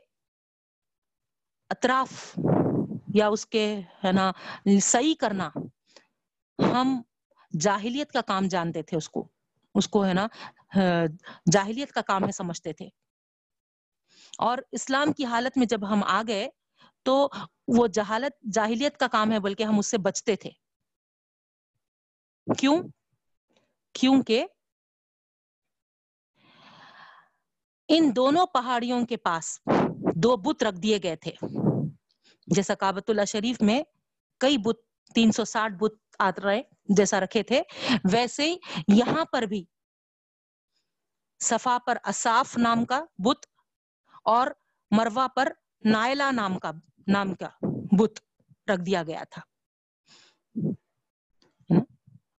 اطراف یا اس کے ہے نا صحیح کرنا ہم جاہلیت کا کام جانتے تھے اس کو اس کو ہے نا جاہلیت کا کام ہے سمجھتے تھے۔ اور اسلام کی حالت میں جب ہم آ گئے تو وہ جہالت، جاہلیت کا کام ہے بلکہ ہم اس سے بچتے تھے۔ کیوں؟ کیونکہ ان دونوں پہاڑیوں کے پاس دو بت رکھ دیے گئے تھے۔ جیسا کابت اللہ شریف میں کئی بت، تین سو ساٹھ بت آت رہے، جیسا رکھے تھے، ویسے یہاں پر بھی صفا پر اصاف نام کا بت اور مروا پر نائلا نام کا نام کا بت رکھ دیا گیا تھا۔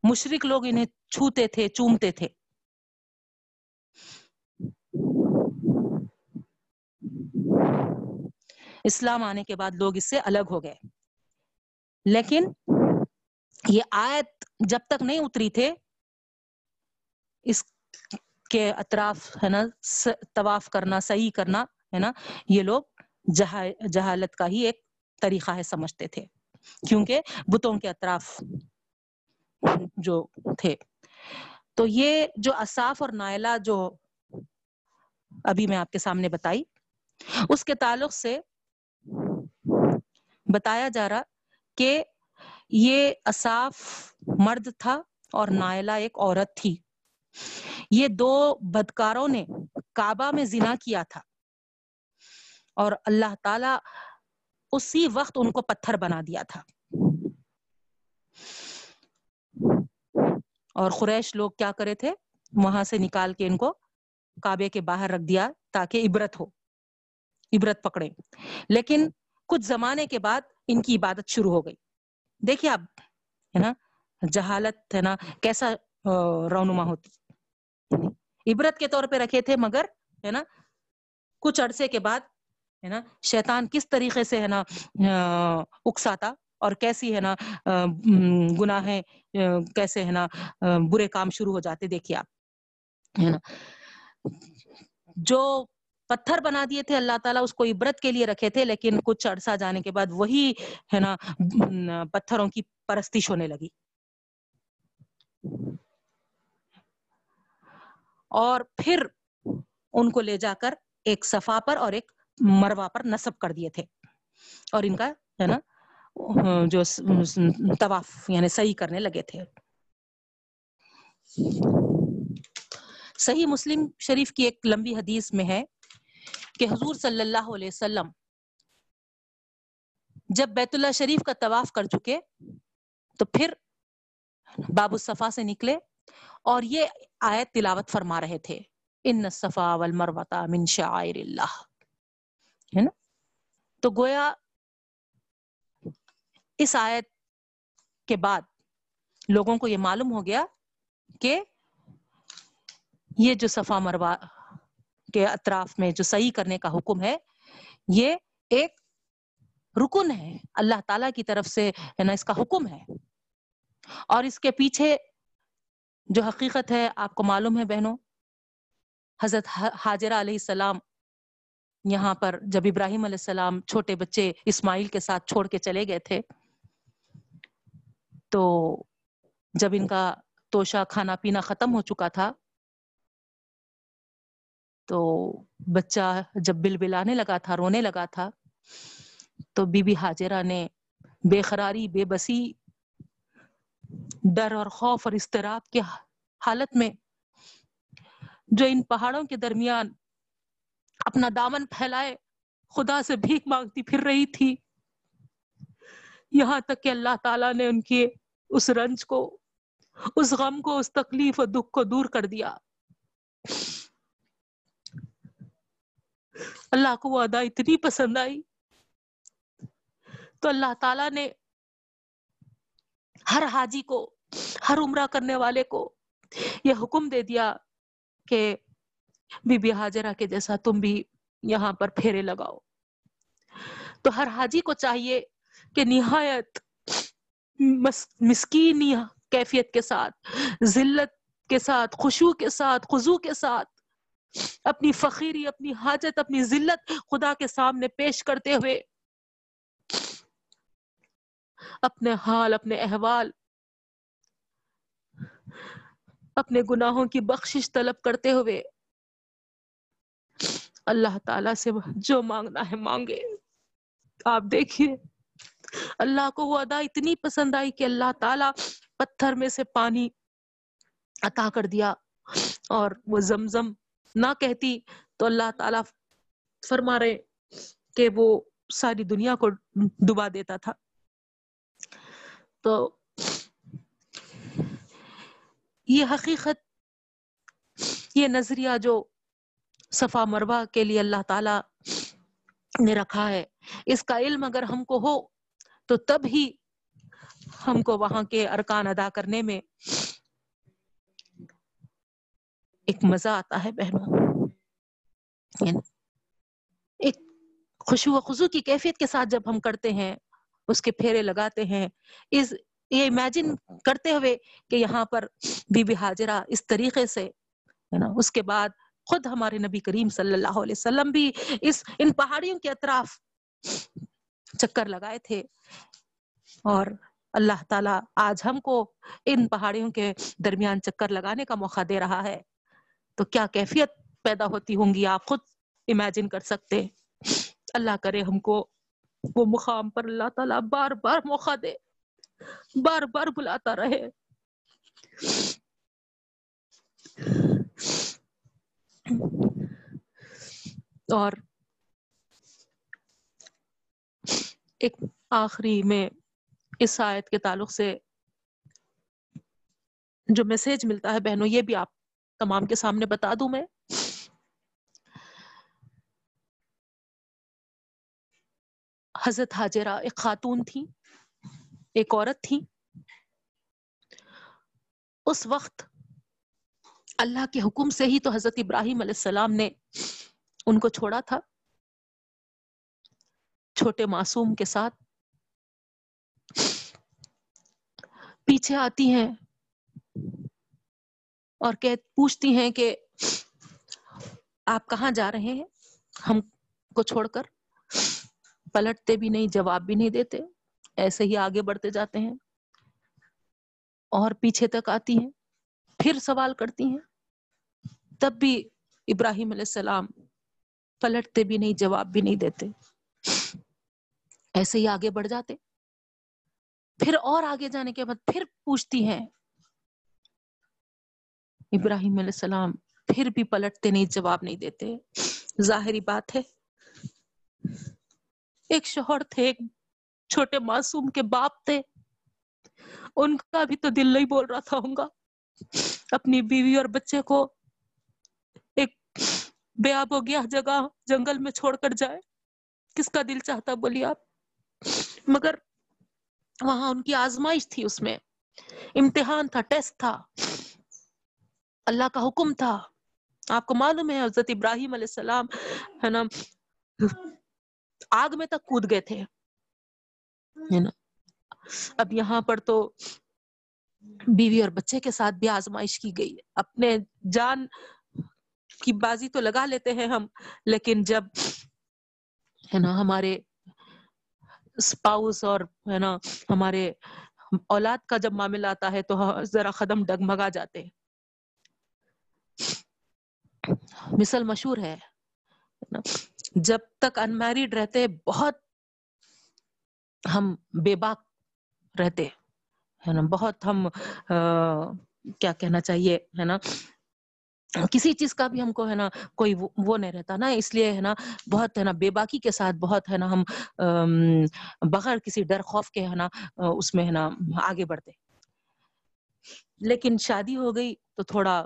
مشرق لوگ انہیں چھوتے تھے، چومتے تھے۔ اسلام آنے کے بعد لوگ اس سے الگ ہو گئے۔ لیکن یہ آیت جب تک نہیں اتری تھے، اس کے اطراف ہے نا طواف کرنا، صحیح کرنا ہے نا؟ یہ لوگ جہالت کا ہی ایک طریقہ ہے سمجھتے تھے۔ کیونکہ بتوں کے اطراف جو تھے۔ تو یہ جو اصاف اور نائلہ جو ابھی میں آپ کے سامنے بتائی، اس کے تعلق سے بتایا جا رہا کہ یہ اصاف مرد تھا اور نائلہ ایک عورت تھی۔ یہ دو بدکاروں نے کعبہ میں زنا کیا تھا۔ اور اللہ تعالی اسی وقت ان کو پتھر بنا دیا تھا۔ اور قریش لوگ کیا کرے تھے؟ وہاں سے نکال کے ان کو کعبے کے باہر رکھ دیا تاکہ عبرت ہو، عبرت پکڑے۔ لیکن کچھ زمانے کے بعد ان کی عبادت شروع ہو گئی۔ دیکھیے اب ہے نا، جہالت، ہے نا، کیسا رونما ہوتی۔ عبرت کے طور پہ رکھے تھے مگر، ہے نا، کچھ عرصے کے بعد ہے نا؟ شیطان کس طریقے سے ہے نا اکساتا اور کیسی ہے نا گناہیں کیسے ہے نا برے کام شروع ہو جاتے؟ دیکھیے آپ، ہے نا؟ جو پتھر بنا دیے تھے، اللہ تعالیٰ اس کو عبرت کے لیے رکھے تھے، لیکن کچھ عرصہ جانے کے بعد وہی ہے نا پتھروں کی پرستش ہونے لگی۔ اور پھر ان کو لے جا کر ایک صفا پر اور ایک مروا پر نصب کر دیے تھے۔ اور ان کا ہے نا، جو طواف یعنی صحیح کرنے لگے تھے۔ صحیح مسلم شریف کی ایک لمبی حدیث میں ہے کہ حضور صلی اللہ علیہ وسلم جب بیت اللہ شریف کا طواف کر چکے تو پھر باب الصفا سے نکلے اور یہ آیت تلاوت فرما رہے تھے۔ ان الصفا والمروہ من شعائر اللہ۔ ہے نا؟ تو گویا اس آیت کے بعد لوگوں کو یہ معلوم ہو گیا کہ یہ جو صفا مروا کے اطراف میں جو صحیح کرنے کا حکم ہے، یہ ایک رکن ہے۔ اللہ تعالی کی طرف سے، ہے نا، اس کا حکم ہے۔ اور اس کے پیچھے جو حقیقت ہے، آپ کو معلوم ہے بہنوں، حضرت حاجرہ علیہ السلام یہاں پر جب ابراہیم علیہ السلام چھوٹے بچے اسماعیل کے ساتھ چھوڑ کے چلے گئے تھے، تو جب ان کا توشا کھانا پینا ختم ہو چکا تھا، تو بچہ جب بل بلانے لگا تھا، رونے لگا تھا، تو بی بی حاجرہ نے بے قراری، بے بسی، ڈر اور خوف اور استراب کے حالت میں جو ان پہاڑوں کے درمیان اپنا دامن پھیلائے، خدا سے بھیک مانگتی پھر رہی تھی۔ یہاں تک کہ اللہ تعالیٰ نے ان کے اس رنج کو، اس غم کو، اس تکلیف اور دکھ کو دور کر دیا۔ اللہ کو وہ ادا اتنی پسند آئی۔ تو اللہ تعالیٰ نے ہر حاجی کو، ہر عمرہ کرنے والے کو یہ حکم دے دیا کہ بی بی حاجرہ کے جیسا تم بھی یہاں پر پھیرے لگاؤ۔ تو ہر حاجی کو چاہیے کہ نہایت مسکینی کیفیت کے ساتھ، ذلت کے ساتھ خوشو کے ساتھ خضو کے ساتھ اپنی فقیری، اپنی حاجت، اپنی ذلت خدا کے سامنے پیش کرتے ہوئے اپنے حال، اپنے احوال، اپنے گناہوں کی بخشش طلب کرتے ہوئے اللہ تعالی سے جو مانگنا ہے مانگے۔ آپ دیکھیے، اللہ کو وہ ادا اتنی پسند آئی کہ اللہ تعالی پتھر میں سے پانی عطا کر دیا اور وہ زمزم نہ کہتی تو اللہ تعالی فرما رہے کہ وہ ساری دنیا کو ڈبا دیتا تھا۔ تو یہ حقیقت، یہ نظریہ جو صفا مروا کے لیے اللہ تعالی نے رکھا ہے۔ اس کا علم اگر ہم کو ہو تو تب ہی ہم کو وہاں کے ارکان ادا کرنے میں ایک مزہ آتا ہے بہنوں۔ یعنی ایک خوشو و خزو کی کیفیت کے ساتھ جب ہم کرتے ہیں، اس کے پھیرے لگاتے ہیں۔ اس یہ امیجن کرتے ہوئے کہ یہاں پر بی بی حاجرہ اس طریقے سے اس کے بعد خود ہمارے نبی کریم صلی اللہ علیہ وسلم بھی اس، ان پہاڑیوں کے اطراف چکر لگائے تھے۔ اور اللہ تعالیٰ آج ہم کو ان پہاڑیوں کے درمیان چکر لگانے کا موقع دے رہا ہے۔ تو کیا کیفیت پیدا ہوتی ہوں گی آپ خود امیجن کر سکتے؟ اللہ کرے ہم کو وہ مقام پر اللہ تعالیٰ بار بار موقع دے، بار بار بلاتا رہے۔ اور ایک آخری میں اس آیت کے تعلق سے جو میسج ملتا ہے بہنوں، یہ بھی آپ تمام کے سامنے بتا دوں میں۔ حضرت حاجرہ ایک خاتون تھی ایک عورت تھی اس وقت اللہ کے حکم سے ہی تو حضرت ابراہیم علیہ السلام نے ان کو چھوڑا تھا۔ چھوٹے معصوم کے ساتھ پیچھے آتی ہیں اور کہ پوچھتی ہیں کہ آپ کہاں جا رہے ہیں؟ ہم کو چھوڑ کر۔ پلٹتے بھی نہیں، جواب بھی نہیں دیتے۔ ایسے ہی آگے بڑھتے جاتے ہیں اور پیچھے تک آتی ہیں۔ پھر سوال کرتی ہیں۔ تب بھی ابراہیم علیہ السلام پلٹتے بھی نہیں، جواب بھی نہیں دیتے۔ ایسے ہی آگے بڑھ جاتے۔ پھر اور آگے جانے کے بعد پھر پوچھتی ہیں۔ ابراہیم علیہ السلام پھر بھی پلٹتے نہیں، جواب نہیں دیتے۔ ظاہری بات ہے، ایک شوہر تھے، ایک چھوٹے معصوم کے باپ تھے۔ ان کا بھی تو دل نہیں بول رہا تھا ہوں گا۔ اپنی بیوی اور بچے کو ایک بے آب ہو گیا جگہ، جنگل میں چھوڑ کر جائے۔ کس کا دل چاہتا بولیے آپ؟ مگر وہاں ان کی آزمائش تھی اس میں۔ امتحان تھا، ٹیسٹ تھا۔ اللہ کا حکم تھا۔ آپ کو معلوم ہے، حضرت ابراہیم علیہ السلام، ہے نا، آگ میں تک کود گئے تھے۔ اب یہاں پر تو بیوی اور بچے کے ساتھ بھی آزمائش کی گئی۔ اپنے جان کی بازی تو لگا لیتے ہیں ہم، لیکن جب ہے نا ہمارے اسپاؤس اور ہے نا ہمارے اولاد کا جب معاملہ آتا ہے تو ذرا قدم ڈگمگا جاتے مثل مشہور ہے جب تک ان میریڈ رہتے، بہت ہم بے باک رہتے۔ ہے نا بہت ہم کیا کہنا چاہیے ہے نا کسی چیز کا بھی ہم کو ہے نا کوئی وہ نہیں رہتا نا اس لیے ہے نا بہت ہے نا بے باکی کے ساتھ بہت ہے نا ہم بغیر کسی ڈر خوف کے ہے نا اس میں ہے نا آگے بڑھتے لیکن شادی ہو گئی تو تھوڑا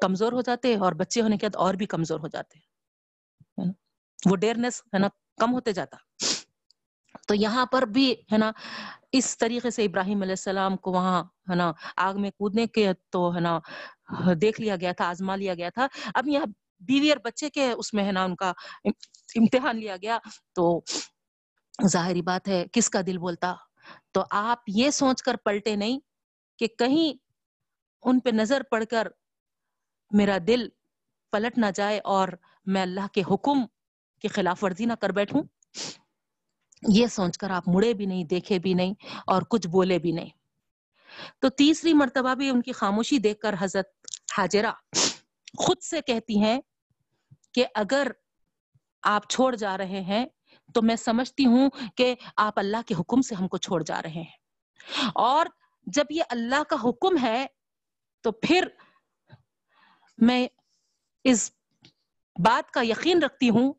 کمزور ہو جاتے اور بچے ہونے کے بعد اور بھی کمزور ہو جاتے وہ ڈیئرنیس ہے نا کم ہوتے جاتا تو یہاں پر بھی ہے نا اس طریقے سے ابراہیم علیہ السلام کو وہاں ہے نا آگ میں کودنے کے تو ہے نا دیکھ لیا گیا تھا، آزما لیا گیا تھا۔ اب یہاں بیوی اور بچے کے اس میں ہے نا ان کا امتحان لیا گیا۔ تو ظاہری بات ہے، کس کا دل بولتا؟ تو آپ یہ سوچ کر پلٹے نہیں کہ کہیں ان پہ نظر پڑ کر میرا دل پلٹ نہ جائے اور میں اللہ کے حکم کی خلاف ورزی نہ کر بیٹھوں۔ یہ سوچ کر آپ مڑے بھی نہیں، دیکھے بھی نہیں اور کچھ بولے بھی نہیں۔ تو تیسری مرتبہ بھی ان کی خاموشی دیکھ کر حضرت حاجرہ خود سے کہتی ہیں کہ اگر آپ چھوڑ جا رہے ہیں تو میں سمجھتی ہوں کہ آپ اللہ کے حکم سے ہم کو چھوڑ جا رہے ہیں۔ اور جب یہ اللہ کا حکم ہے تو پھر میں اس بات کا یقین رکھتی ہوں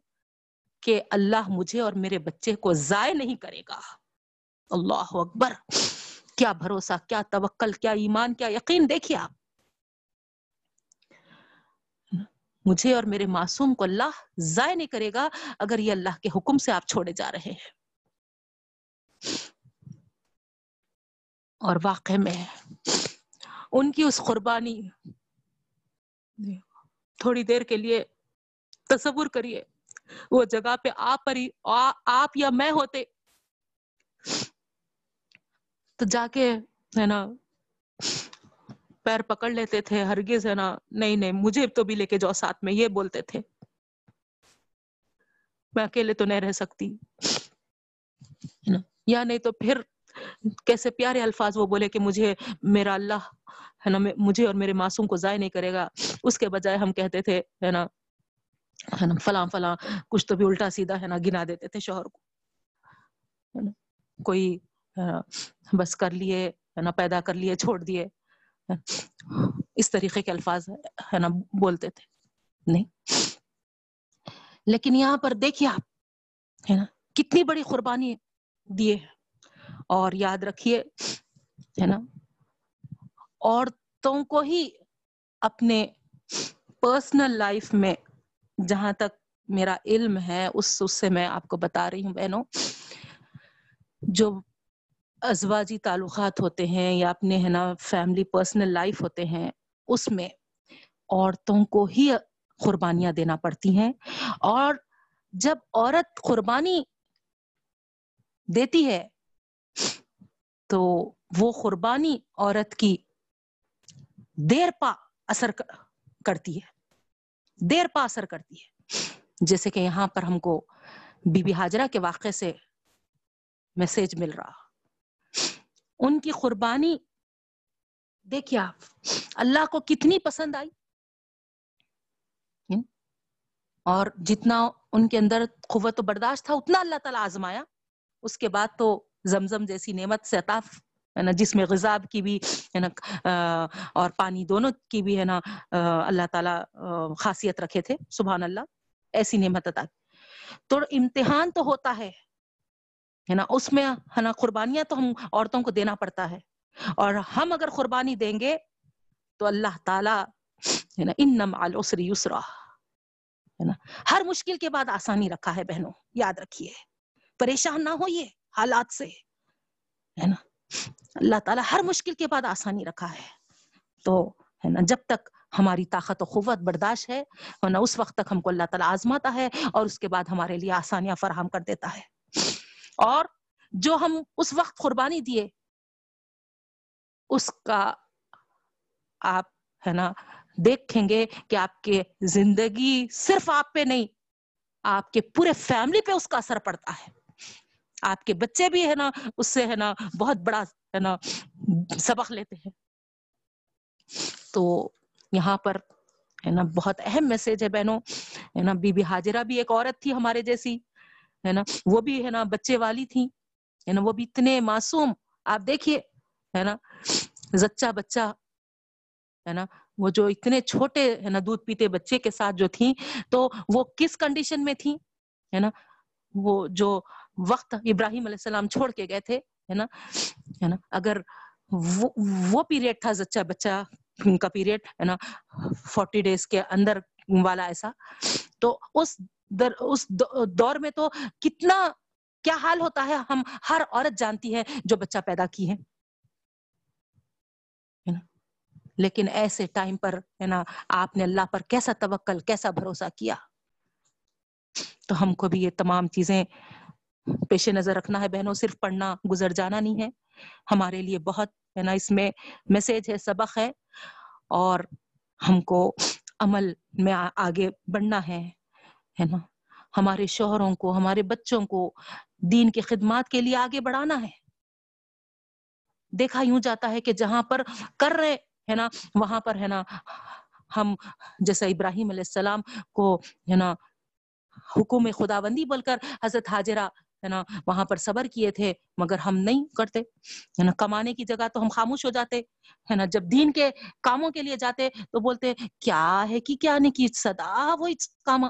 کہ اللہ مجھے اور میرے بچے کو ضائع نہیں کرے گا۔ اللہ اکبر۔ کیا بھروسہ، کیا توکل، کیا ایمان، کیا یقین؟ دیکھیے آپ۔ مجھے اور میرے معصوم کو اللہ ضائع نہیں کرے گا اگر یہ اللہ کے حکم سے آپ چھوڑے جا رہے ہیں۔ اور واقع میں ان کی اس قربانی جی، تھوڑی دیر کے لیے تصور کریے۔ وہ جگہ پہ آپ پر آپ یا میں ہوتے تو جا کے ہے نا پیر پکڑ لیتے تھے ہرگز ہے نا نہیں نہیں، مجھے تو بھی لے کے جاؤ ساتھ میں، یہ بولتے تھے۔ میں اکیلے تو نہیں رہ سکتی۔ یا نہیں تو پھر کیسے پیارے الفاظ وہ بولے کہ مجھے، میرا اللہ ہے نا، مجھے اور میرے معصوم کو ضائع نہیں کرے گا۔ اس کے بجائے ہم کہتے تھے، ہے نا ہے نا، فلاں فلاں، کچھ تو بھی الٹا سیدھا ہے نا، گنا دیتے تھے شوہر کو۔ کوئی بس کر لیے، ہے نا، پیدا کر لیے، چھوڑ دیے۔ اس طریقے کے الفاظ ہے نا، بولتے تھے۔ نہیں۔ لیکن یہاں پر دیکھیے آپ، ہے نا، کتنی بڑی قربانی دیے اور یاد رکھیے، ہے نا، عورتوں کو ہی اپنے پرسنل لائف میں جہاں تک میرا علم ہے، اس اس سے میں آپ کو بتا رہی ہوں بہنوں، جو ازواجی تعلقات ہوتے ہیں یا اپنے، ہے نا فیملی پرسنل لائف ہوتے ہیں، اس میں عورتوں کو ہی قربانیاں دینا پڑتی ہیں۔ اور جب عورت قربانی دیتی ہے، تو وہ قربانی عورت کی دیر پا اثر کرتی ہے۔ دیر پا اثر کرتی ہے۔ جیسے کہ یہاں پر ہم کو بی بی حاجرہ کے واقعے سے میسج مل رہا۔ ان کی قربانی، دیکھیے آپ، اللہ کو کتنی پسند آئی؟ یعنی، اور جتنا ان کے اندر قوت و برداشت تھا، اتنا اللہ تعالیٰ آزمایا۔ اس کے بعد تو زمزم جیسی نعمت سے عطاف ہے نا جس میں غذاب کی بھی، ہے نا اور پانی دونوں کی بھی، ہے نا اللہ تعالیٰ خاصیت رکھے تھے۔ سبحان اللہ، ایسی نعمت عطا تو امتحان تو ہوتا ہے ہے نا، اس میں، ہے نا، قربانیاں تو ہم عورتوں کو دینا پڑتا ہے۔ اور ہم اگر قربانی دیں گے تو اللہ تعالیٰ، ہے نا، انم السری یسرا، ہے نا، ہر مشکل کے بعد آسانی رکھا ہے بہنوں، یاد رکھیے۔ پریشان نہ ہوئیے حالات سے، ہے نا اللہ تعالیٰ ہر مشکل کے بعد آسانی رکھا ہے۔ تو ہے نا، جب تک ہماری طاقت و قوت برداشت ہے نا، اس وقت تک ہم کو اللہ تعالیٰ آزماتا ہے اور اس کے بعد ہمارے لیے آسانیاں فراہم کر دیتا ہے۔ اور جو ہم اس وقت قربانی دیے، اس کا آپ ہے نا، دیکھیں گے کہ آپ کے زندگی صرف آپ پہ نہیں، آپ کے پورے فیملی پہ اس کا اثر پڑتا ہے۔ آپ کے بچے بھی ہے نا، اس سے ہے نا بہت بڑا ہے نا سبق لیتے ہیں۔ تو یہاں پر ہے نا بہت اہم میسج ہے بہنوں۔ ہے نا، بی بی حاجرہ بھی ایک عورت تھی ہمارے جیسی۔ ہے نا، وہ بھی ہے نا بچے والی تھی۔ ہے نا، وہ بھی اتنے معصوم۔ آپ دیکھیے، ہے نا، زچہ بچہ۔ ہے نا، وہ جو اتنے چھوٹے ہے نا دودھ پیتے بچے کے ساتھ جو تھی تو وہ کس کنڈیشن میں تھی ہے نا، وہ جو وقت ابراہیم علیہ السلام چھوڑ کے گئے تھے، ہے نا؟ ہے نا؟ اگر وہ وہ پیریڈ تھا زچہ بچہ کا پیریڈ ہے نا؟ فورٹی ڈیز کے اندر والا ایسا۔ تو اس در، اس دور میں تو کتنا، کیا حال ہوتا ہے؟ ہم ہر عورت جانتی ہے جو بچہ پیدا کی ہے۔ لیکن ایسے ٹائم پر، ہے نا، آپ نے اللہ پر کیسا توکل، کیسا بھروسہ کیا؟ تو ہم کو بھی یہ تمام چیزیں پیش نظر رکھنا ہے بہنوں، صرف پڑھنا گزر جانا نہیں ہے۔ ہمارے لیے بہت، ہے نا، اس میں میسج ہے، سبق ہے۔ اور ہم کو عمل میں آگے بڑھنا ہے نا۔ ہمارے شوہروں کو، ہمارے بچوں کو دین کی خدمات کے لیے آگے بڑھانا ہے۔ دیکھا یوں جاتا ہے کہ جہاں پر کر رہے، ہے نا، وہاں پر، ہے نا، ہم جیسا ابراہیم علیہ السلام کو، ہے نا، حکم خدا بندی بول کر حضرت حاجرہ ہے نا؟ وہاں پر صبر کیے تھے، مگر ہم نہیں کرتے۔ ہے نا؟ کمانے کی جگہ تو ہم خاموش ہو جاتے۔ ہے نا؟ جب دین کے کاموں کے لیے جاتے تو بولتے، کیا ہے کہ کیا نہیں کی؟ صدا وہ کام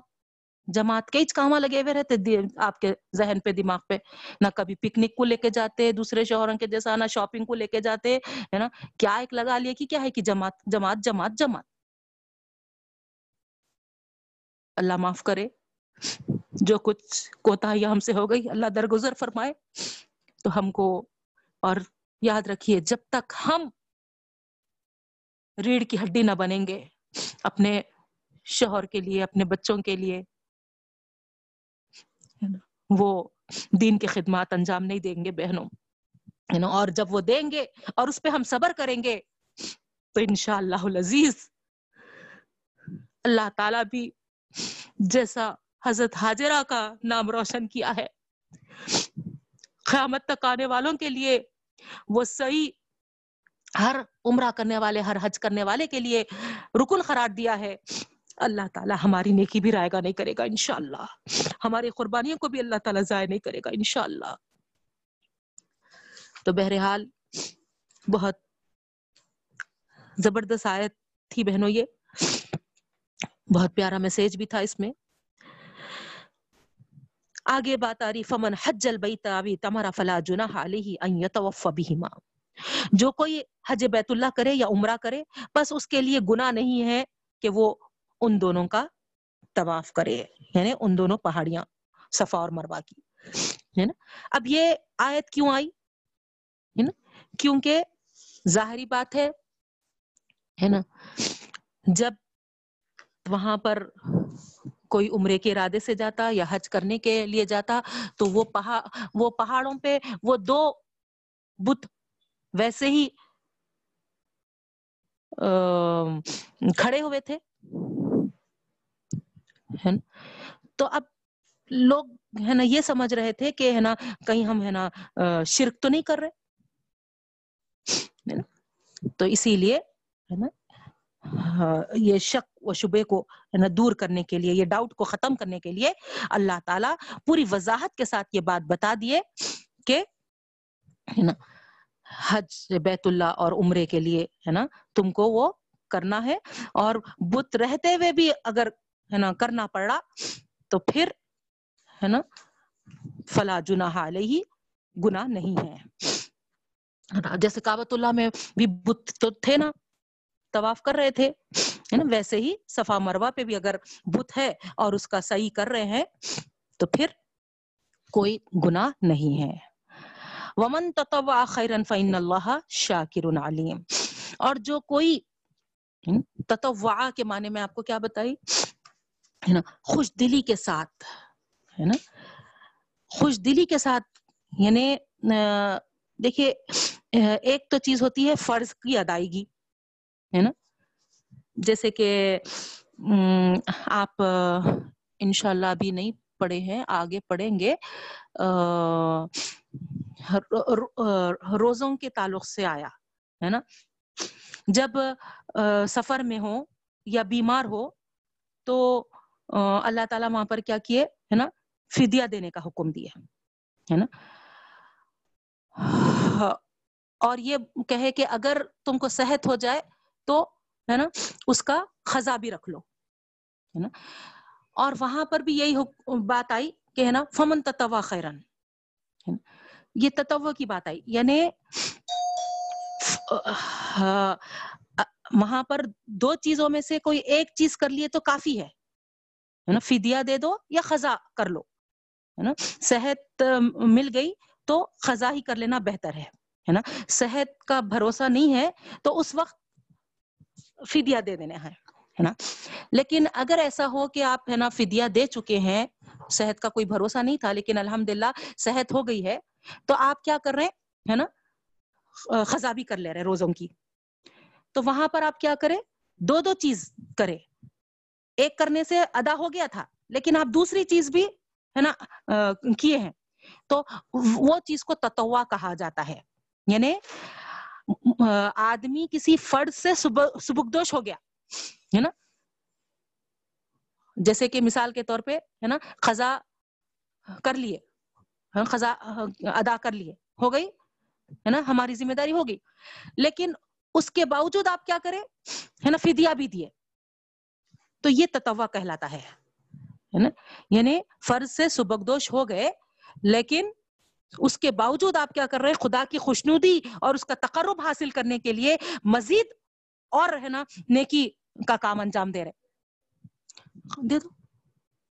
جماعت کے کام لگے ہوئے رہتے آپ کے ذہن پہ، دماغ پہ۔ نہ کبھی پکنک کو لے کے جاتے، دوسرے شوہروں کے جیسا، نہ شاپنگ کو لے کے جاتے۔ ہے نا؟ کیا ایک لگا لیا کہ کیا ہے کہ جماعت جماعت جماعت جماعت۔ اللہ معاف کرے۔ جو کچھ کوتا ہم سے ہو گئی، اللہ درگزر فرمائے۔ تو ہم کو اور یاد رکھیے، جب تک ہم ریڑھ کی ہڈی نہ بنیں گے اپنے شوہر کے لیے، اپنے بچوں کے لیے، وہ دین کی خدمات انجام نہیں دیں گے بہنوں۔ اور جب وہ دیں گے اور اس پہ ہم صبر کریں گے، تو انشاءاللہ العزیز، اللہ تعالی بھی جیسا حضرت حاجرہ کا نام روشن کیا ہے۔ قیامت تک آنے والوں کے لیے وہ صحیح ہر عمرہ کرنے والے، ہر حج کرنے والے کے لیے رکن قرار دیا ہے۔ اللہ تعالیٰ ہماری نیکی بھی رائے گا نہیں کرے گا انشاءاللہ۔ ہماری قربانیوں کو بھی اللہ تعالیٰ ضائع نہیں کرے گا انشاءاللہ۔ تو بہرحال بہت زبردست آیت تھی بہنوں یہ۔ بہت پیارا میسج بھی تھا اس میں۔ آگے بات آ رہی فمن حج البیت ابی تمہارا فلا جناح علیہ ان یتوفى بهما جو کوئی حج بیت اللہ کرے یا عمرہ کرے، بس اس کے لیے گناہ نہیں ہے کہ وہ ان دونوں کا طواف کرے یعنی ان دونوں پہاڑیاں صفا اور مروا کی، ہے نا؟ اب یہ آیت کیوں آئی؟ ہے نا؟ کیونکہ ظاہری بات ہے ہے نا؟ جب وہاں پر کوئی عمرے کے ارادے سے جاتا یا حج کرنے کے لیے جاتا، تو وہ پہاڑ وہ پہاڑوں پہ وہ دو بت ویسے ہی کھڑے ہوئے تھے۔ تو اب لوگ ہے نا یہ سمجھ رہے تھے کہ ہے نا کہیں ہم ہے نا شرک تو نہیں کر رہے۔ تو اسی لیے ہے نا یہ شک و شبے کو دور کرنے کے لیے، یہ ڈاؤٹ کو ختم کرنے کے لیے اللہ تعالیٰ پوری وضاحت کے ساتھ یہ بات بتا دیے کہ، ہے نا، حج بیت اللہ اور عمرے کے لیے، ہے نا، تم کو وہ کرنا ہے اور بت رہتے ہوئے بھی اگر، ہے نا، کرنا پڑا تو پھر، ہے نا، فلا جناح علیہ، گناہ نہیں ہے۔ جیسے کابت اللہ میں بھی بت تو تھے نا طواف کر رہے تھے نا؟ ویسے ہی صفا مروا پہ بھی اگر بت ہے اور اس کا صحیح کر رہے ہیں، تو پھر کوئی گناہ نہیں ہے۔ ومن تطوع خیرن فإن اللہ شاکر علیم اور جو کوئی تطوع کے معنی میں آپ کو کیا بتائی؟ ہے نا؟ خوش دلی کے ساتھ، ہے نا؟ خوش دلی کے ساتھ یعنی دیکھیے ایک تو چیز ہوتی ہے فرض کی ادائیگی۔ ہے نا؟ جیسے کہ آپ، انشاءاللہ ابھی نہیں پڑھے ہیں، آگے پڑھیں گے۔ روزوں کے تعلق سے آیا، ہے نا؟ جب سفر میں ہو یا بیمار ہو تو اللہ تعالیٰ وہاں پر کیا کیے، ہے نا؟ فدیہ دینے کا حکم دیا ہے نا؟ اور یہ کہے کہ اگر تم کو صحت ہو جائے تو، ہے نا، اس کا خزا بھی رکھ لو، ہے نا۔ اور وہاں پر بھی یہی بات آئی کہ، ہے نا، فمن تتوا خیرن یہ تتو کی بات آئی یعنی وہاں پر دو چیزوں میں سے کوئی ایک چیز کر لیے تو کافی ہے نا۔ فدیا دے دو یا خزا کر لو، ہے نا۔ صحت مل گئی تو خزا ہی کر لینا بہتر ہے ہے نا۔ صحت کا بھروسہ نہیں ہے تو اس وقت فدیہ دے دینا ہے ہے نا؟ لیکن اگر ایسا ہو کہ آپ، ہے نا، فدیہ دے چکے ہیں، صحت کا کوئی بھروسہ نہیں تھا، لیکن الحمد للہ صحت ہو گئی ہے، تو آپ کیا کر رہے ہیں، ہے نا؟ خزا بھی کر لے رہے روزوں کی۔ تو وہاں پر آپ کیا کریں؟ دو دو چیز کرے ایک کرنے سے ادا ہو گیا تھا، لیکن آپ دوسری چیز بھی، ہے نا کیے ہیں۔ تو وہ چیز کو تتوا کہا جاتا ہے۔ یعنی آدمی کسی فرد سے سبکدوش ہو گیا، ہے نا؟ جیسے کہ مثال کے طور پہ، ہے نا خزا کر لیے خزا ادا کر لیے، ہو گئی؟ ہے نا، ہماری ذمہ داری ہوگی لیکن اس کے باوجود آپ کیا کریں؟ ہے نا فدیا بھی دیے۔ تو یہ تتوا کہلاتا ہے نا؟ یعنی فرض سے سبکدوش ہو گئے، لیکن اس کے باوجود آپ کیا کر رہے ہیں؟ خدا کی خوشنودی اور اس کا تقرب حاصل کرنے کے لیے مزید اور ہے نا، نیکی کا کام انجام دے رہے دے دو۔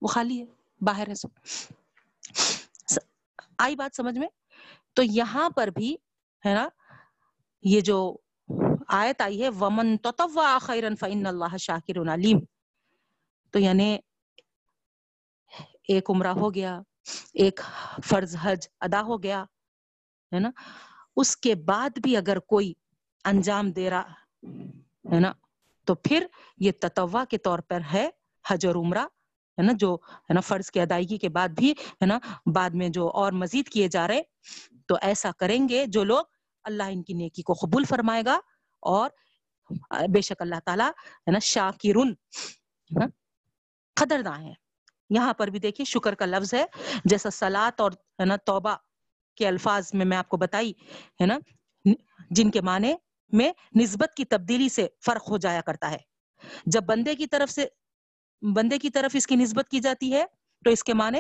وہ خالی ہے، باہر ہے سب۔ آئی بات سمجھ میں؟ تو یہاں پر بھی ہے نا، یہ جو آیت آئی ہے، ومن تطوع خیرن فإن اللہ شاکر علیم تو یعنی ایک عمرہ ہو گیا ایک فرض حج ادا ہو گیا، ہے نا؟ اس کے بعد بھی اگر کوئی انجام دے رہا، ہے نا؟ تو پھر یہ تتوا کے طور پر ہے حج اور عمرہ، ہے نا؟ جو، ہے نا؟ فرض کی ادائیگی کے بعد بھی، ہے نا؟ بعد میں جو اور مزید کیے جا رہے، تو ایسا کریں گے جو لوگ اللہ ان کی نیکی کو قبول فرمائے گا اور بے شک اللہ تعالیٰ، ہے نا؟ شاکرن قدرداں ہے یہاں پر بھی دیکھیے، شکر کا لفظ ہے۔ جیسا سلاد اور، ہے نا، توبہ کے الفاظ میں میں آپ کو بتائی، ہے نا، جن کے معنی میں نسبت کی تبدیلی سے فرق ہو جایا کرتا ہے۔ جب بندے کی طرف سے، بندے کی طرف اس کی نسبت کی جاتی ہے، تو اس کے معنی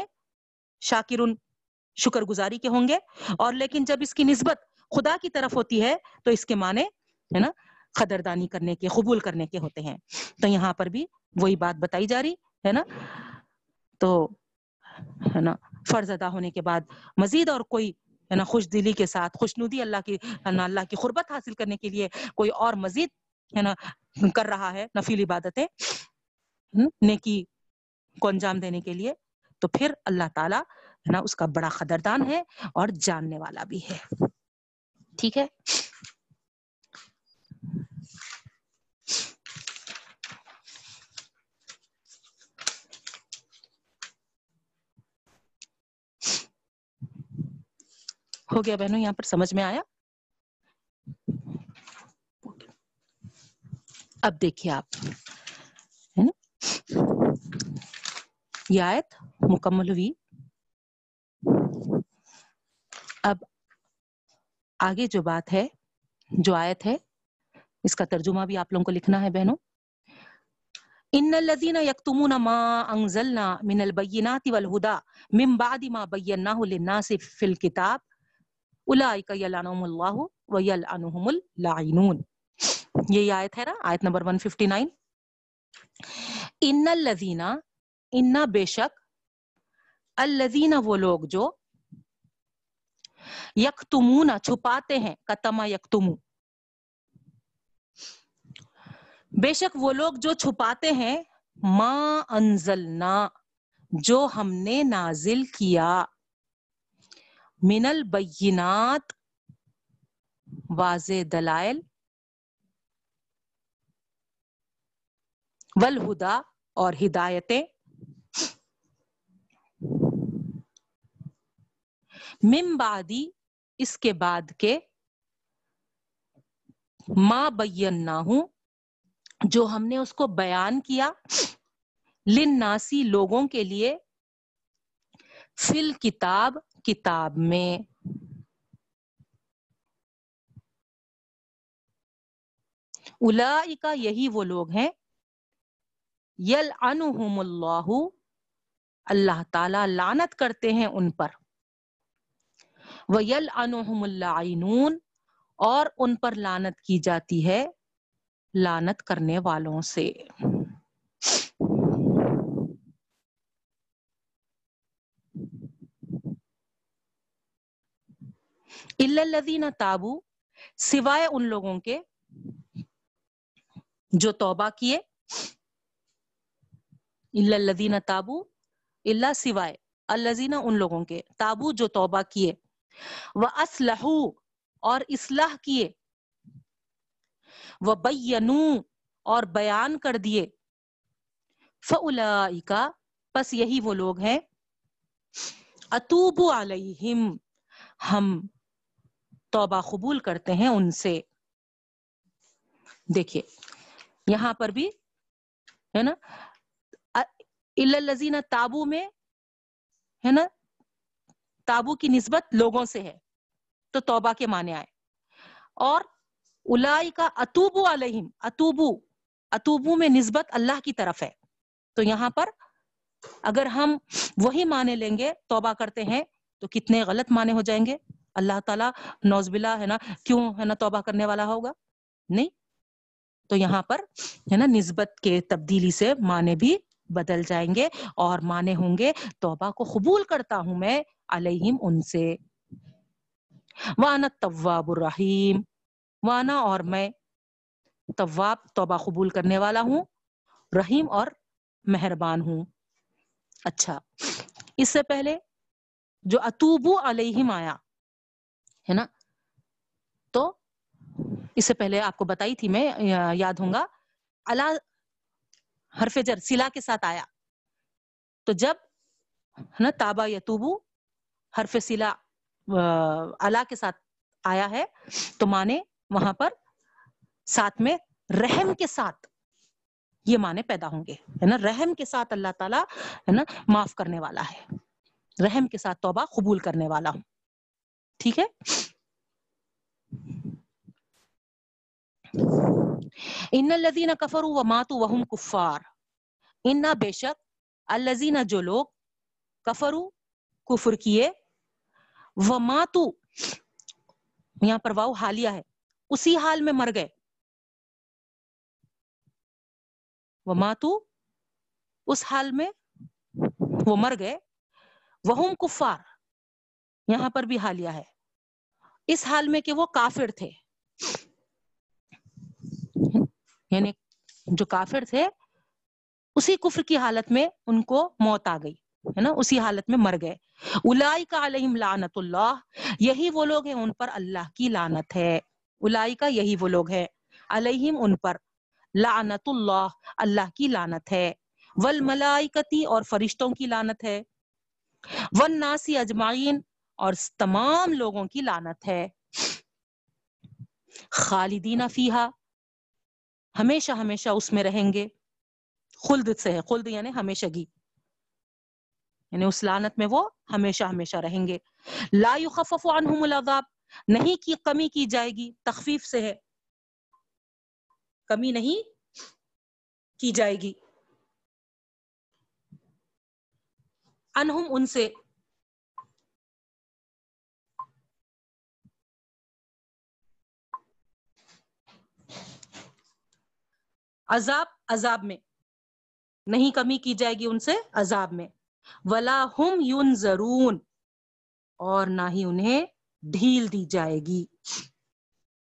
شاکر شکر گزاری کے ہوں گے۔ اور لیکن جب اس کی نسبت خدا کی طرف ہوتی ہے، تو اس کے معنی، ہے نا، قدردانی کرنے کے، قبول کرنے کے ہوتے ہیں۔ تو یہاں پر بھی وہی بات بتائی جا رہی، ہے نا۔ تو، ہے نا، فرض ادا ہونے کے بعد مزید اور کوئی، ہے نا، خوش دلی کے ساتھ خوشنودی اللہ کی اللہ کی قربت حاصل کرنے کے لیے کوئی اور مزید، ہے نا، کر رہا ہے، نفیل عبادتیں نیکی کو انجام دینے کے لیے، تو پھر اللہ تعالیٰ، ہے نا، اس کا بڑا قدردان ہے اور جاننے والا بھی ہے۔ ٹھیک ہے؟ ہو گیا بہنوں، یہاں پر سمجھ میں آیا؟ اب دیکھیے آپ، ہے نا؟ یہ آیت مکمل ہوئی۔ اب آگے جو بات ہے، جو آیت ہے، اس کا ترجمہ بھی آپ لوگوں کو لکھنا ہے بہنوں۔ ان الذين يكتمون ما انزلنا من البينات والهدى من بعد ما بيناه للناس في الكتاب اولئک یلعنهم اللہ و یلعنهم اللاعنون یہ آیت ہے نا، آیت نمبر 159 ان الذین، ان بے شک الذین وہ لوگ جو یکتمون، چھپاتے ہیں کتما یکتمو بے شک وہ لوگ جو چھپاتے ہیں، ما انزلنا، جو ہم نے نازل کیا۔ من البینات واضح دلائل، والہدا اور ہدایتیں۔ من بعدی اس کے بعد کے ما بینا ہوں جو ہم نے اس کو بیان کیا لناسی لوگوں کے لیے فل کتاب کتاب میں اولئک یہی وہ لوگ ہیں یل اللہ اللہ تعالی لانت کرتے ہیں ان پر وہ یل اللہ اور ان پر لانت کی جاتی ہے لانت کرنے والوں سے۔ الذین تابو سوائے ان لوگوں کے جو توبہ کیے۔ الذین تابو اللہ سوائے الذین ان لوگوں کے، تابو جو توبہ کیے۔ وہ اسلحو اور اصلاح کیے۔ وہ بینو اور بیان کر دیے۔ فَأُولَئِكَ، پس یہی وہ لوگ ہیں۔ اتوبو علیہم ہم توبہ قبول کرتے ہیں ان سے۔ دیکھیے، یہاں پر بھی ہے نا الزین تابو میں ہے نا، تابو کی نسبت لوگوں سے ہے، تو توبہ کے معنی آئے۔ اور الائی کا اتوبو علیہم اتوبو اتوبو میں نسبت اللہ کی طرف ہے۔ تو یہاں پر اگر ہم وہی معنی لیں گے، توبہ کرتے ہیں، تو کتنے غلط معنی ہو جائیں گے۔ اللہ تعالیٰ نوز بلا ہے نا کیوں ہے نا توبہ کرنے والا ہوگا؟ نہیں۔ تو یہاں پر ہے نا نسبت کے تبدیلی سے معنی بھی بدل جائیں گے اور معنی ہوں گے توبہ کو قبول کرتا ہوں میں علیہم ان سے۔ وانا طواب الرحیم وانا اور میں طواب توبہ قبول کرنے والا ہوں، رحیم اور مہربان ہوں۔ اچھا۔ اس سے پہلے جو اتوبو علیہم آیا ہے نا؟ تو اس سے پہلے آپ کو بتائی تھی میں، یاد ہوں گا۔ اللہ حرف جر سلا کے ساتھ آیا۔ تو جب ہے نا، تابا یتوبو، حرف سلا اللہ کے ساتھ آیا ہے، تو مانے وہاں پر ساتھ میں رحم کے ساتھ یہ معنی پیدا ہوں گے۔ ہے نا؟ رحم کے ساتھ اللہ تعالیٰ ہے نا، معاف کرنے والا ہے۔ رحم کے ساتھ توبہ قبول کرنے والا ہوں۔ ٹھیک ہے؟ ان الذين كفروا وماتوا وهم كفار۔ ان بے شک الذين جو لوگ کفروا، کفر کیے، وماتوا، یہاں پر واو حالیہ ہے، اسی حال میں مر گئے۔ وماتوا، اس حال میں وہ مر گئے۔ وہم کفار یہاں پر بھی حالیہ ہے۔ اس حال میں کہ وہ کافر تھے۔ یعنی جو کافر تھے، اسی کفر کی حالت میں ان کو موت آ گئی، ہے نا؟ اسی حالت میں مر گئے۔ الائی کا علیہم لعنت اللہ، یہی وہ لوگ ہیں ان پر اللہ کی لانت ہے۔ الائی کا یہی وہ لوگ ہیں۔ علیہم ان پر لعنت اللہ اللہ کی لانت ہے۔ والملائکتی اور فرشتوں کی لانت ہے۔ والناسی اجمعین اور تمام لوگوں کی لانت ہے۔ خالدین فیہا، ہمیشہ ہمیشہ اس میں رہیں گے۔ خلد سے ہے، خلد یعنی ہمیشہ گی۔ یعنی اس لانت میں وہ ہمیشہ ہمیشہ رہیں گے۔ لا يخفف عنهم العذاب، نہیں کی کمی کی جائے گی، تخفیف سے ہے۔ کمی نہیں کی جائے گی۔ انہم ان سے عذاب عذاب میں۔ نہیں کمی کی جائے گی ان سے عذاب میں۔ ولا ہم یون ضرون اور نہ ہی انہیں ڈھیل دی جائے گی۔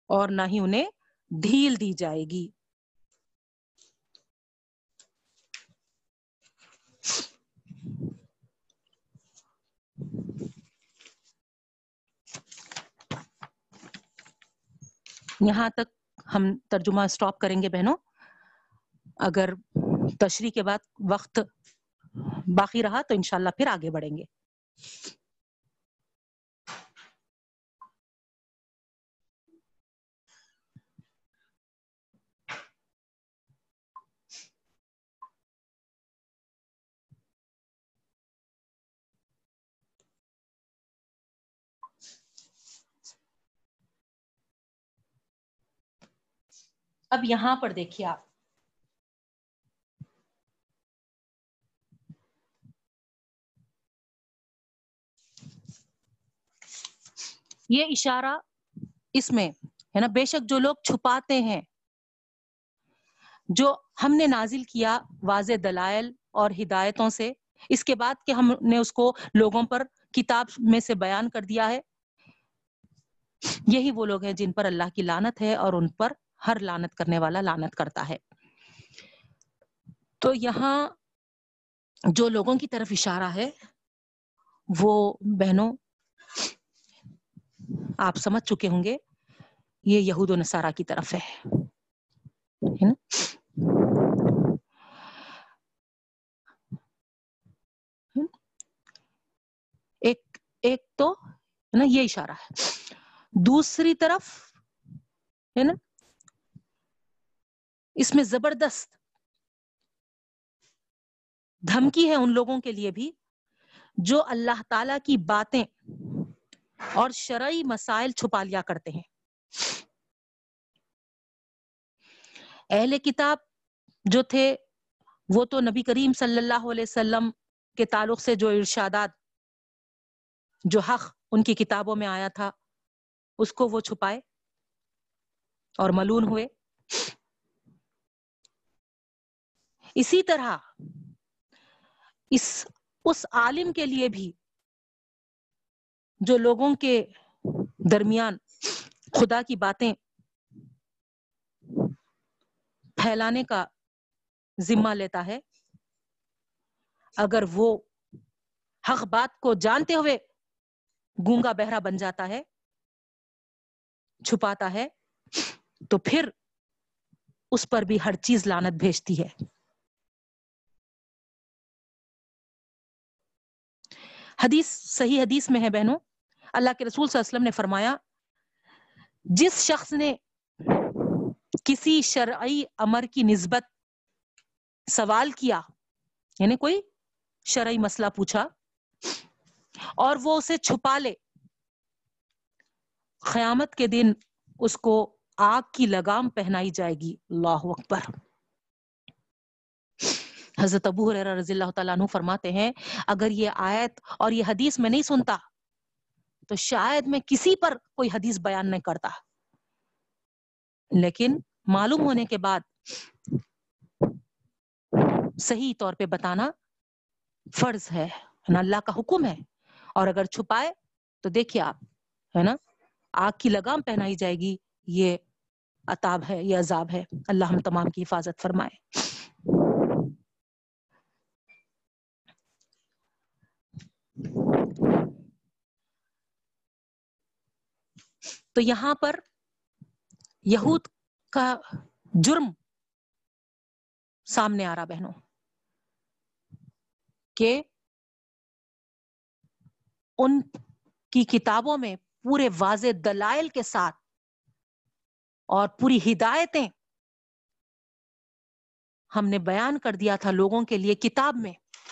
اور نہ ہی انہیں ڈھیل دی جائے گی۔ یہاں تک ہم ترجمہ سٹاپ کریں گے بہنوں۔ اگر تشریح کے بعد وقت باقی رہا تو انشاءاللہ پھر آگے بڑھیں گے۔ اب یہاں پر دیکھیے آپ۔ یہ اشارہ اس میں ہے نا، بے شک جو لوگ چھپاتے ہیں، جو ہم نے نازل کیا واضح دلائل اور ہدایتوں سے، اس کے بعد کہ ہم نے اس کو لوگوں پر کتاب میں سے بیان کر دیا ہے، یہی وہ لوگ ہیں جن پر اللہ کی لانت ہے اور ان پر ہر لانت کرنے والا لانت کرتا ہے۔ تو یہاں جو لوگوں کی طرف اشارہ ہے، وہ بہنوں آپ سمجھ چکے ہوں گے، یہ یہود و نصارہ کی طرف ہے۔ ایک ایک تو نا، یہ اشارہ ہے۔ دوسری طرف ہے نا، اس میں زبردست دھمکی ہے ان لوگوں کے لیے بھی، جو اللہ تعالی کی باتیں اور شرعی مسائل چھپا لیا کرتے ہیں۔ اہل کتاب جو تھے، وہ تو نبی کریم صلی اللہ علیہ وسلم کے تعلق سے جو ارشادات، جو حق ان کی کتابوں میں آیا تھا، اس کو وہ چھپائے اور ملون ہوئے۔ اسی طرح اس اس عالم کے لیے بھی جو لوگوں کے درمیان خدا کی باتیں پھیلانے کا ذمہ لیتا ہے، اگر وہ حق بات کو جانتے ہوئے گونگا بہرا بن جاتا ہے، چھپاتا ہے، تو پھر اس پر بھی ہر چیز لانت بھیجتی ہے۔ حدیث، صحیح حدیث میں ہے بہنوں اللہ کے رسول صلی اللہ علیہ وسلم نے فرمایا، جس شخص نے کسی شرعی امر کی نسبت سوال کیا یعنی کوئی شرعی مسئلہ پوچھا، اور وہ اسے چھپا لے، قیامت کے دن اس کو آگ کی لگام پہنائی جائے گی۔ اللہ اکبر۔ حضرت ابو رضی اللہ تعالیٰ عنہ فرماتے ہیں، اگر یہ آیت اور یہ حدیث میں نہیں سنتا تو شاید میں کسی پر کوئی حدیث بیان نہیں کرتا۔ لیکن معلوم ہونے کے بعد صحیح طور پہ بتانا فرض ہے نا؟ اللہ کا حکم ہے۔ اور اگر چھپائے تو دیکھیے آپ، ہے نا؟ آگ کی لگام پہنائی جائے گی، یہ عطاب ہے، یہ عذاب ہے۔ اللہ ہم تمام کی حفاظت فرمائے۔ تو یہاں پر یہود کا جرم سامنے آ رہا بہنوں، کہ ان کی کتابوں میں پورے واضح دلائل کے ساتھ اور پوری ہدایتیں ہم نے بیان کر دیا تھا لوگوں کے لیے کتاب میں،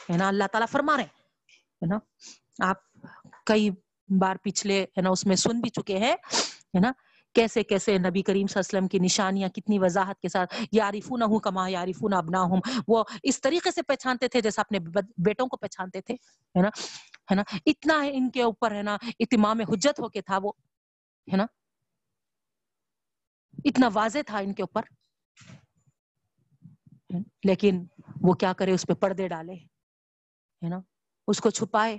ہے نا؟ اللہ تعالیٰ فرما رہے ہے نا؟ آپ کئی بار پچھلے، ہے نا، اس میں سن بھی چکے ہیں، ہے نا، کیسے کیسے نبی کریم صلی اللہ علیہ وسلم کی نشانیاں کتنی وضاحت کے ساتھ یارفون ہوں کما یارفون ابنا ہوں وہ اس طریقے سے پہچانتے تھے جیسے اپنے بیٹوں کو پہچانتے تھے، ہے نا ہے نا، اتنا ان کے اوپر، ہے نا، اتمام حجت ہو کے تھا وہ، ہے نا، اتنا واضح تھا ان کے اوپر، لیکن وہ کیا کرے، اس پہ پردے ڈالے، ہے نا، اس کو چھپائے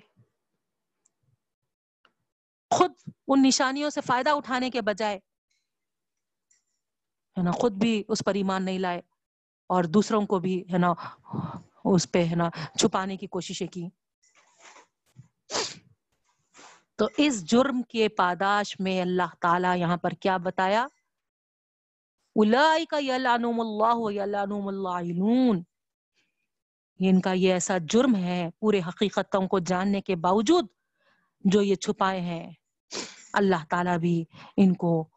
خود ان نشانیوں سے فائدہ اٹھانے کے بجائے، ہے نا، خود بھی اس پر ایمان نہیں لائے اور دوسروں کو بھی، ہے نا، اس پہ، ہے نا، چھپانے کی کوششیں کی۔ تو اس جرم کے پاداش میں اللہ تعالی یہاں پر کیا بتایا؟ اللہ ان کا یہ ایسا جرم ہے پورے حقیقتوں کو جاننے کے باوجود جو یہ چھپائے ہیں۔ اللہ تعالی بھی ان کو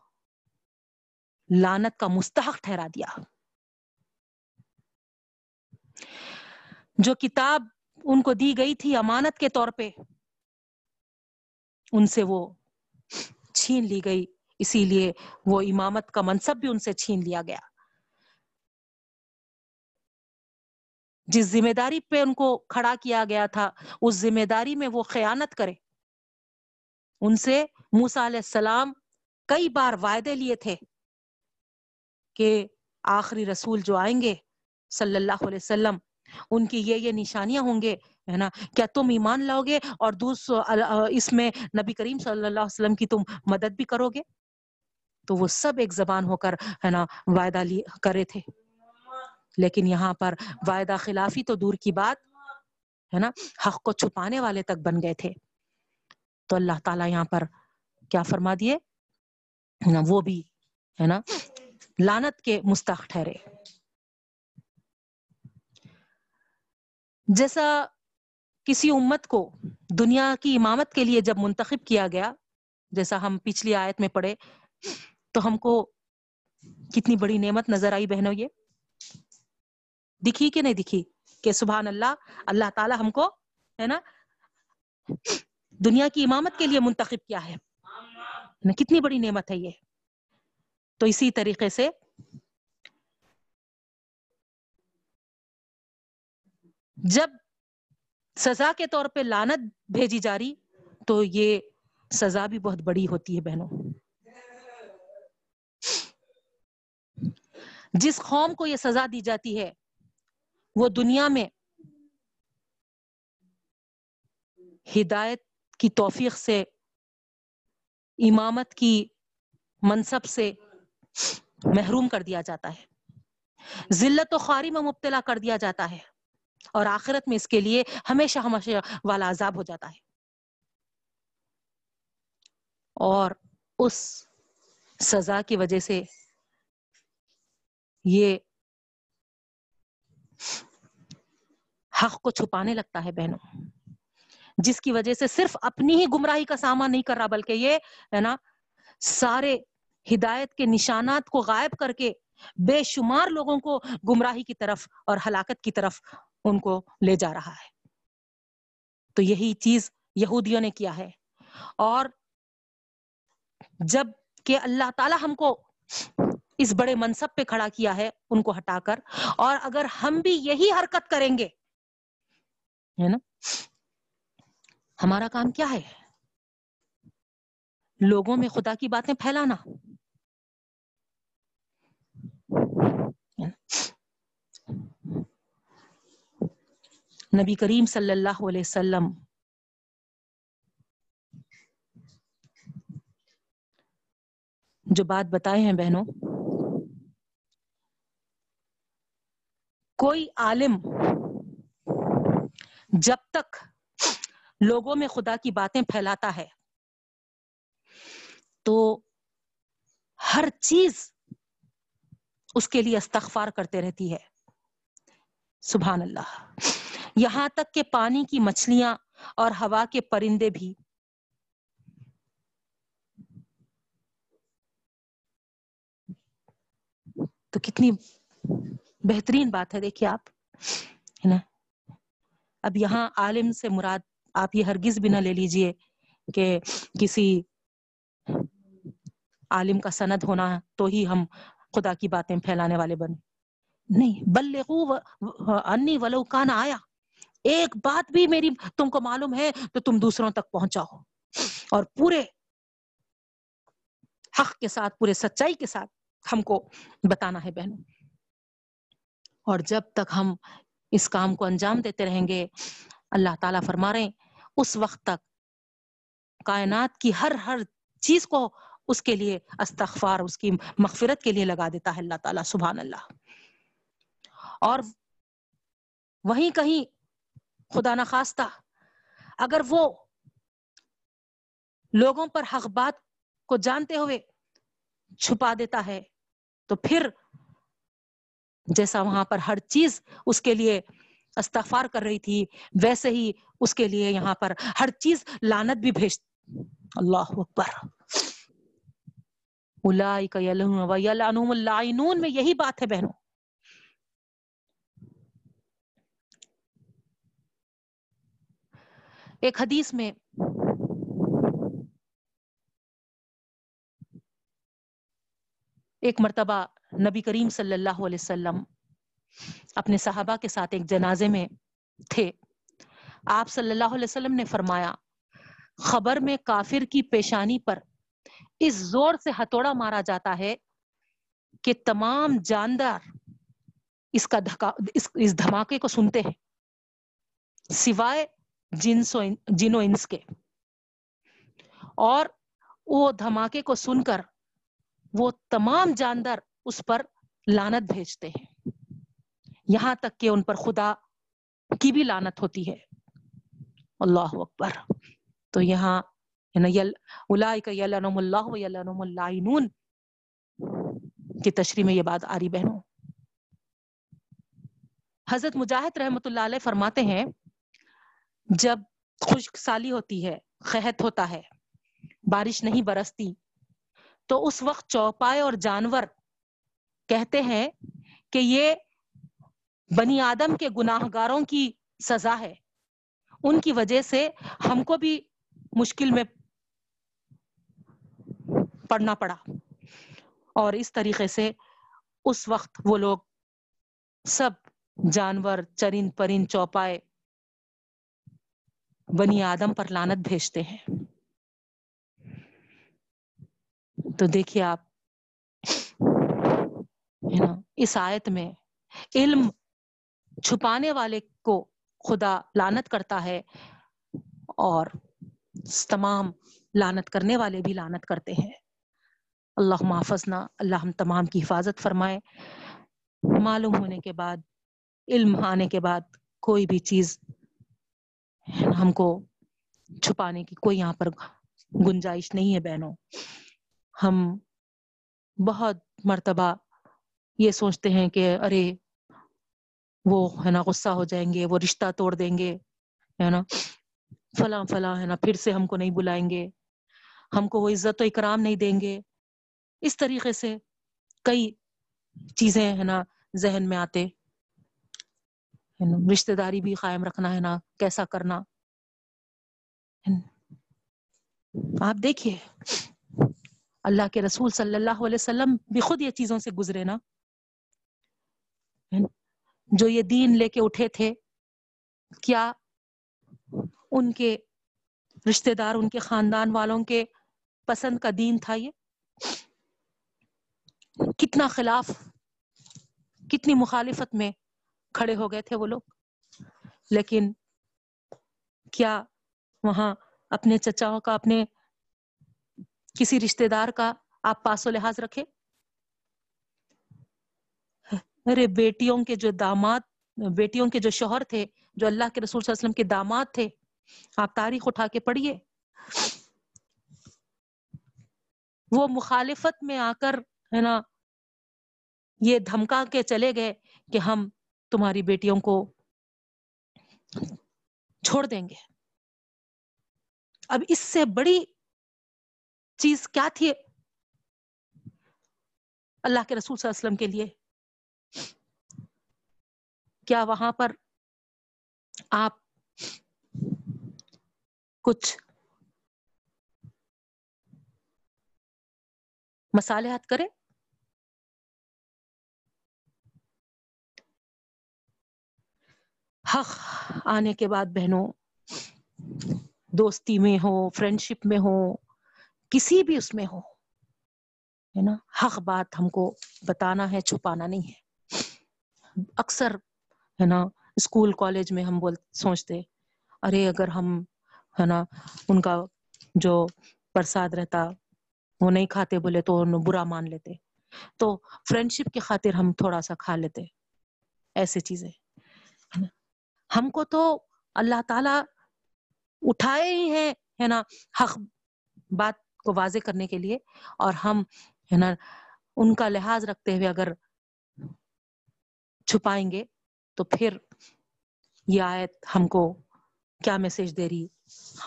لانت کا مستحق ٹھہرا دیا۔ جو کتاب ان کو دی گئی تھی امانت کے طور پہ، ان سے وہ چھین لی گئی، اسی لیے وہ امامت کا منصب بھی ان سے چھین لیا گیا۔ جس ذمہ داری پہ ان کو کھڑا کیا گیا تھا، اس ذمہ داری میں وہ خیانت کرے۔ ان سے موسا علیہ السلام کئی بار وعدے لیے تھے کہ آخری رسول جو آئیں گے صلی اللہ علیہ وسلم، ان کی یہ یہ نشانیاں ہوں گے، ہے نا؟ کیا تم ایمان لاؤ گے اور اس میں نبی کریم صلی اللہ علیہ وسلم کی تم مدد بھی کرو گے؟ تو وہ سب ایک زبان ہو کر، ہے نا، وعدہ کرے تھے۔ لیکن یہاں پر وعدہ خلافی تو دور کی بات، ہے نا، حق کو چھپانے والے تک بن گئے تھے۔ تو اللہ تعالیٰ یہاں پر کیا فرما دیے؟ وہ بھی، ہے نا؟ لانت کے مستحق ٹھہرے۔ جیسا کسی امت کو دنیا کی امامت کے لیے جب منتخب کیا گیا، جیسا ہم پچھلی آیت میں پڑھے، تو ہم کو کتنی بڑی نعمت نظر آئی بہنوں یہ۔ دکھی کہ نہیں دکھی کہ سبحان اللہ اللہ تعالی ہم کو، ہے نا؟ دنیا کی امامت کے لیے منتخب کیا ہے؟ یعنی کتنی بڑی نعمت ہے یہ؟ تو اسی طریقے سے جب سزا کے طور پہ لانت بھیجی جا رہی، تو یہ سزا بھی بہت بڑی ہوتی ہے بہنوں۔ جس قوم کو یہ سزا دی جاتی ہے، وہ دنیا میں ہدایت کی توفیق سے، امامت کی منصب سے محروم کر دیا جاتا ہے۔ ذلت و خاری میں مبتلا کر دیا جاتا ہے۔ اور آخرت میں اس کے لیے ہمیشہ ہمیشہ والا عذاب ہو جاتا ہے۔ اور اس سزا کی وجہ سے یہ حق کو چھپانے لگتا ہے بہنوں۔ جس کی وجہ سے صرف اپنی ہی گمراہی کا سامان نہیں کر رہا، بلکہ یہ ہے نا، سارے ہدایت کے نشانات کو غائب کر کے بے شمار لوگوں کو گمراہی کی طرف اور ہلاکت کی طرف ان کو لے جا رہا ہے۔ تو یہی چیز یہودیوں نے کیا ہے۔ اور جبکہ اللہ تعالی ہم کو اس بڑے منصب پہ کھڑا کیا ہے، ان کو ہٹا کر، اور اگر ہم بھی یہی حرکت کریں گے، ہے نا ہمارا کام کیا ہے؟ لوگوں میں خدا کی باتیں پھیلانا۔ نبی کریم صلی اللہ علیہ وسلم جو بات بتائے ہیں بہنوں، کوئی عالم جب تک لوگوں میں خدا کی باتیں پھیلاتا ہے۔ تو ہر چیز اس کے لیے استغفار کرتے رہتی ہے۔ سبحان اللہ۔ یہاں تک کہ پانی کی مچھلیاں اور ہوا کے پرندے بھی۔ تو کتنی بہترین بات ہے، دیکھیے آپ، ہے نا؟ اب یہاں عالم سے مراد آپ یہ ہرگز بھی نہ لے لیجیے کہ کسی عالم کا سند ہونا تو ہی ہم خدا کی باتیں پھیلانے والے بنے نہیں، بلغو انی ولو کان آیا۔ ایک بات بھی میری تم کو معلوم ہے تو تم دوسروں تک پہنچاؤ۔ اور پورے حق کے ساتھ، پورے سچائی کے ساتھ ہم کو بتانا ہے بہنوں۔ اور جب تک ہم اس کام کو انجام دیتے رہیں گے اللہ تعالیٰ فرما رہے اس وقت تک کائنات کی ہر ہر چیز کو اس کے لیے استغفار، اس کی مغفرت کے لیے لگا دیتا ہے اللہ تعالیٰ، سبحان اللہ۔ اور وہیں کہیں خدا نخواستہ، اگر وہ لوگوں پر حق بات کو جانتے ہوئے چھپا دیتا ہے، تو پھر جیسا وہاں پر ہر چیز اس کے لیے استغفار کر رہی تھی، ویسے ہی اس کے لیے یہاں پر ہر چیز لانت بھی بھیج اللہ اکبر۔ میں یہی بات ہے بہنوں۔ ایک حدیث میں ایک مرتبہ نبی کریم صلی اللہ علیہ وسلم اپنے صحابہ کے ساتھ ایک جنازے میں تھے۔ آپ صلی اللہ علیہ وسلم نے فرمایا، خبر میں کافر کی پیشانی پر اس زور سے ہتھوڑا مارا جاتا ہے کہ تمام جاندار اس کا اس دھماکے کو سنتے ہیں، سوائے جنس و جن و انس کے۔ اور وہ دھماکے کو سن کر وہ تمام جاندار اس پر لانت بھیجتے ہیں۔ یہاں تک کہ ان پر خدا کی بھی لانت ہوتی ہے۔ اللہ اکبر۔ تو یہاں یعنی اللہ کی تشریح میں یہ بات آ رہی بہنوں۔ حضرت مجاہد رحمت اللہ علیہ فرماتے ہیں، جب خشک سالی ہوتی ہے خحت ہوتا ہے، بارش نہیں برستی، تو اس وقت چوپائے اور جانور کہتے ہیں کہ یہ بنی آدم کے گناہ گاروں کی سزا ہے۔ ان کی وجہ سے ہم کو بھی مشکل میں پڑھنا پڑا۔ اور اس طریقے سے اس وقت وہ لوگ سب جانور، چرند پرند، چوپائے بنی آدم پر لانت بھیجتے ہیں۔ تو دیکھیے آپ اس آیت میں علم چھپانے والے کو خدا لانت کرتا ہے اور تمام لانت کرنے والے بھی لانت کرتے ہیں۔ اللہ محافظنا اللہ ہم تمام کی حفاظت فرمائے۔ معلوم ہونے کے بعد، علم آنے کے بعد کوئی بھی چیز ہم کو چھپانے کی کوئی یہاں پر گنجائش نہیں ہے بہنوں۔ ہم بہت مرتبہ یہ سوچتے ہیں کہ ارے وہ، ہے نا، غصہ ہو جائیں گے، وہ رشتہ توڑ دیں گے، ہے نا، فلاں فلاں، ہے نا، پھر سے ہم کو نہیں بلائیں گے، ہم کو وہ عزت و اکرام نہیں دیں گے۔ اس طریقے سے کئی چیزیں، ہے نا، ذہن میں آتے۔ رشتے داری بھی قائم رکھنا، ہے نا، کیسا کرنا۔ آپ دیکھیے، اللہ کے رسول صلی اللہ علیہ وسلم بھی خود یہ چیزوں سے گزرے نا۔ جو یہ دین لے کے اٹھے تھے، کیا ان کے رشتے دار، ان کے خاندان والوں کے پسند کا دین تھا یہ؟ کتنا خلاف، کتنی مخالفت میں کھڑے ہو گئے تھے وہ لوگ؟ لیکن کیا وہاں اپنے چچاؤں کا، اپنے کسی رشتے دار کا آپ پاس و لحاظ رکھے ارے بیٹیوں کے جو داماد، بیٹیوں کے جو شوہر تھے، جو اللہ کے رسول صلی اللہ علیہ وسلم کے داماد تھے، آپ تاریخ اٹھا کے پڑھیے۔ وہ مخالفت میں آ کر، ہے نا، یہ دھمکا کے چلے گئے کہ ہم تمہاری بیٹیوں کو چھوڑ دیں گے۔ اب اس سے بڑی چیز کیا تھی؟ اللہ کے رسول صلی اللہ علیہ وسلم کے لیے۔ کیا وہاں پر آپ کچھ مسالحت کریں؟ حق آنے کے بعد بہنوں، دوستی میں ہو فرینڈ شپ میں ہو کسی بھی اس میں ہو ہے نا؟ حق بات ہم کو بتانا ہے، چھپانا نہیں ہے۔ اکثر ہے نا، اسکول، کالج میں ہم بول، سوچتے، ارے اگر ہم، ہے نا، ان کا جو پرساد رہتا، وہ نہیں کھاتے بولے تو برا مان لیتے۔ تو فرینڈ شپ کی خاطر ہم تھوڑا سا کھا لیتے۔ ایسے چیزیں ہم کو تو اللہ تعالی اٹھائے ہی ہیں، ہے نا، حق بات کو واضح کرنے کے لیے۔ اور ہم، ہے نا، ان کا لحاظ رکھتے ہوئے اگر چھپائیں گے تو پھر یہ آیت ہم کو کیا میسج دے رہی؟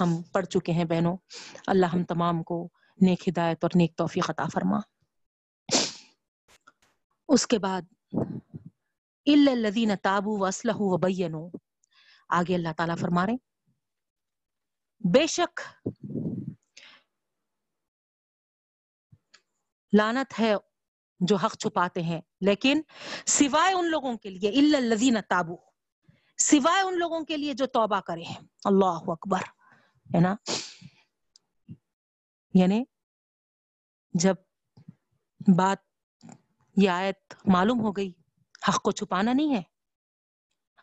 ہم پڑھ چکے ہیں بہنوں۔ اللہ ہم تمام کو نیک ہدایت اور نیک توفیق عطا فرما۔ اس کے بعد الذین تابو واسلح وبینوا آگے اللہ تعالیٰ فرما رہے بے شک لانت ہے جو حق چھپاتے ہیں۔ لیکن سوائے ان لوگوں کے لیے الذین تابو سوائے ان لوگوں کے لیے جو توبہ کرے اللہ اکبر، ہے نا؟ یعنی جب بات، یہ آیت معلوم ہو گئی، حق کو چھپانا نہیں ہے،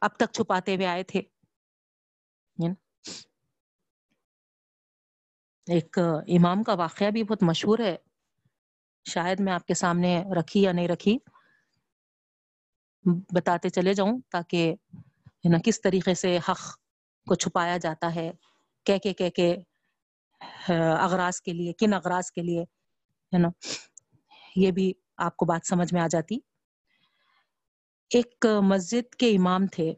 اب تک چھپاتے ہوئے آئے تھے۔ ایک امام کا واقعہ بھی بہت مشہور ہے۔ شاید میں آپ کے سامنے رکھی یا نہیں رکھی، بتاتے چلے جاؤں تاکہ نا، کس طریقے سے حق کو چھپایا جاتا ہے، کہہ کے کہہ کے اغراض کے لیے، کن اغراض کے لیے، ہے نا، یہ بھی آپ کو بات سمجھ میں آ جاتی۔ ایک مسجد کے امام تھے۔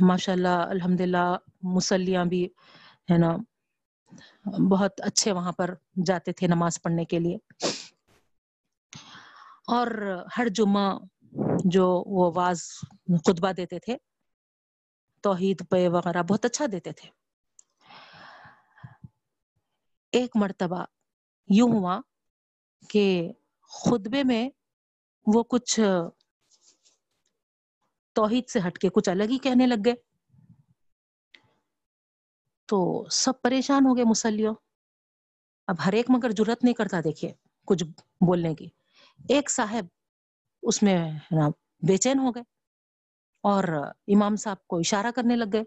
ماشاء اللہ الحمد للہ مسلیاں بھی، ہے نا بہت اچھے وہاں پر جاتے تھے نماز پڑھنے کے لیے۔ اور ہر جمعہ جو وہ واز خطبہ دیتے تھے، توحید پہ وغیرہ بہت اچھا دیتے تھے۔ ایک مرتبہ یوں ہوا کہ خطبے میں وہ کچھ توحید سے ہٹ کے کچھ الگ ہی کہنے لگ گئے۔ تو سب پریشان ہو گئے مسلیوں۔ اب ہر ایک مگر جرت نہیں کرتا دیکھیے کچھ بولنے کی۔ ایک صاحب اس میں بے چین ہو گئے اور امام صاحب کو اشارہ کرنے لگ گئے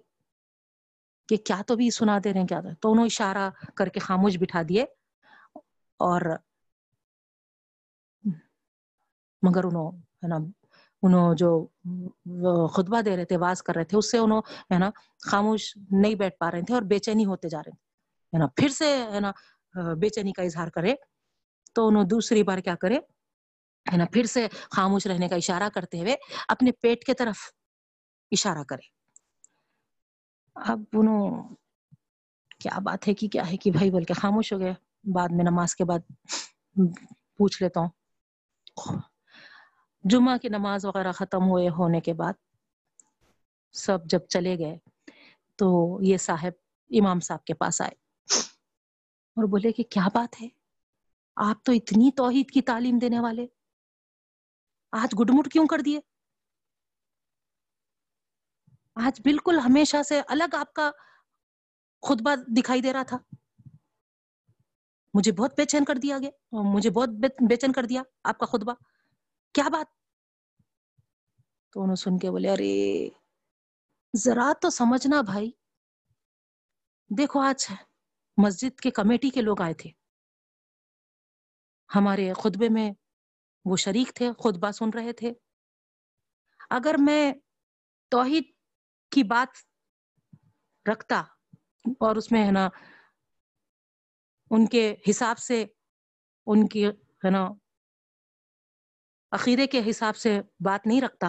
کہ کیا تو بھی سنا دے رہے ہیں، کیا تو۔ انہوں اشارہ کر کے خاموش بٹھا دیے اور مگر انہوں ہے نا انہوں جو خطبہ دے رہے تھے، واز کر رہے تھے، اس سے انہوں، ہے نا، خاموش نہیں بیٹھ پا رہے تھے اور بے چینی ہوتے جا رہے تھے، ہے نا، پھر سے، ہے نا، بے چینی کا اظہار کرے تو انہوں دوسری بار کیا کرے، ہے نا، پھر سے خاموش رہنے کا اشارہ کرتے ہوئے اپنے پیٹ کے طرف اشارہ کرے۔ اب انہوں، کیا بات ہے کہ، کیا ہے کہ بھائی بول کے خاموش ہو گئے، بعد میں نماز کے بعد پوچھ لیتا ہوں۔ جمعہ کی نماز وغیرہ ختم ہوئے ہونے کے بعد سب جب چلے گئے تو یہ صاحب امام صاحب کے پاس آئے اور بولے کہ کیا بات ہے؟ آپ تو اتنی توحید کی تعلیم دینے والے۔ آج گڈمٹ کیوں کر دیے؟ آج بالکل ہمیشہ سے الگ آپ کا خطبہ دکھائی دے رہا تھا۔ مجھے بہت بے چین کر دیا گیا، مجھے بہت بے چین کر دیا آپ کا خطبہ۔ کیا بات؟ تو انہوں سن کے بولے، ارے، ذرا تو سمجھنا بھائی۔ دیکھو، آج مسجد کے کمیٹی کے لوگ آئے تھے۔ ہمارے خطبے میں وہ شریک تھے، خطبہ سن رہے تھے۔ اگر میں توحید کی بات رکھتا اور اس میں، ہے نا، ان کے حساب سے ان کی، ہے نا عقیدے کے حساب سے بات نہیں رکھتا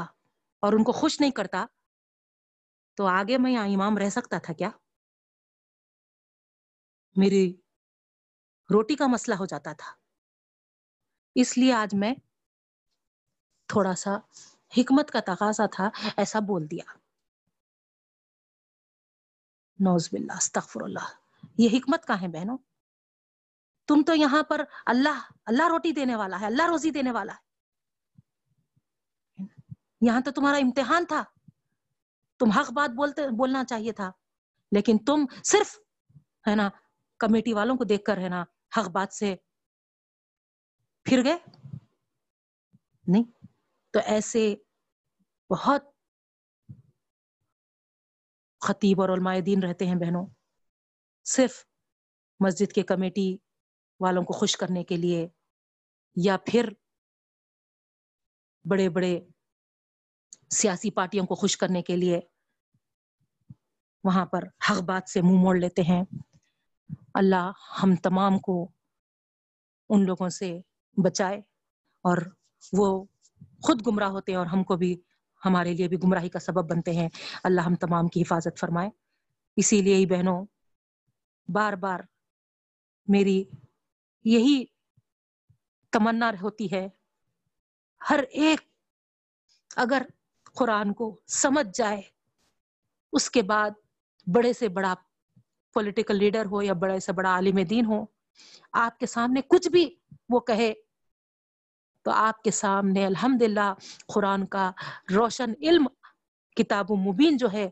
اور ان کو خوش نہیں کرتا، تو آگے میں یہاں امام رہ سکتا تھا کیا؟ میری روٹی کا مسئلہ ہو جاتا تھا۔ اس لیے آج میں تھوڑا سا حکمت کا تقاضا تھا، ایسا بول دیا۔ نوز باللہ، استغفر اللہ۔ یہ حکمت کا ہے بہنوں؟ تم تو یہاں پر اللہ اللہ روٹی دینے والا ہے، اللہ روزی دینے والا ہے۔ یہاں تو تمہارا امتحان تھا۔ تم حق بات بولتے، بولنا چاہیے تھا۔ لیکن تم صرف، ہے نا، کمیٹی والوں کو دیکھ کر، ہے نا، حق بات سے پھر گئے۔ نہیں، تو ایسے بہت خطیب اور علماء دین رہتے ہیں بہنوں۔ صرف مسجد کے کمیٹی والوں کو خوش کرنے کے لیے یا پھر بڑے بڑے سیاسی پارٹیوں کو خوش کرنے کے لیے وہاں پر حق بات سے منہ موڑ لیتے ہیں۔ اللہ ہم تمام کو ان لوگوں سے بچائے اور وہ خود گمراہ ہوتے ہیں اور ہم کو بھی، ہمارے لیے بھی گمراہی کا سبب بنتے ہیں۔ اللہ ہم تمام کی حفاظت فرمائے۔ اسی لیے ہی بہنوں، بار بار میری یہی تمنا ہوتی ہے۔ ہر ایک، اگر قرآن کو سمجھ جائے، اس کے بعد بڑے سے بڑا پولیٹیکل لیڈر ہو یا بڑے سے بڑا عالم دین ہو، آپ کے سامنے کچھ بھی وہ کہے تو آپ کے سامنے الحمد للہ قرآن کا روشن علم، کتاب و مبین جو ہے،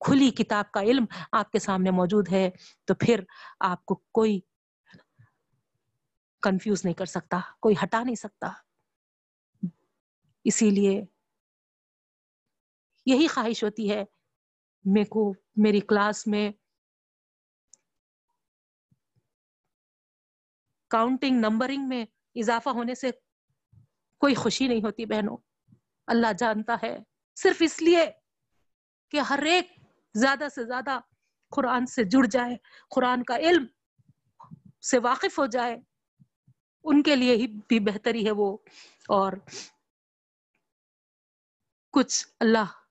کھلی کتاب کا علم آپ کے سامنے موجود ہے، تو پھر آپ کو کوئی کنفیوز نہیں کر سکتا، کوئی ہٹا نہیں سکتا۔ اسی لیے یہی خواہش ہوتی ہے۔ میرے کو، میری کلاس میں کاؤنٹنگ نمبرنگ میں اضافہ ہونے سے کوئی خوشی نہیں ہوتی بہنوں۔ اللہ جانتا ہے۔ صرف اس لیے کہ ہر ایک زیادہ سے زیادہ قرآن سے جڑ جائے، قرآن کا علم سے واقف ہو جائے۔ ان کے لیے ہی بھی بہتری ہے وہ۔ اور کچھ اللہ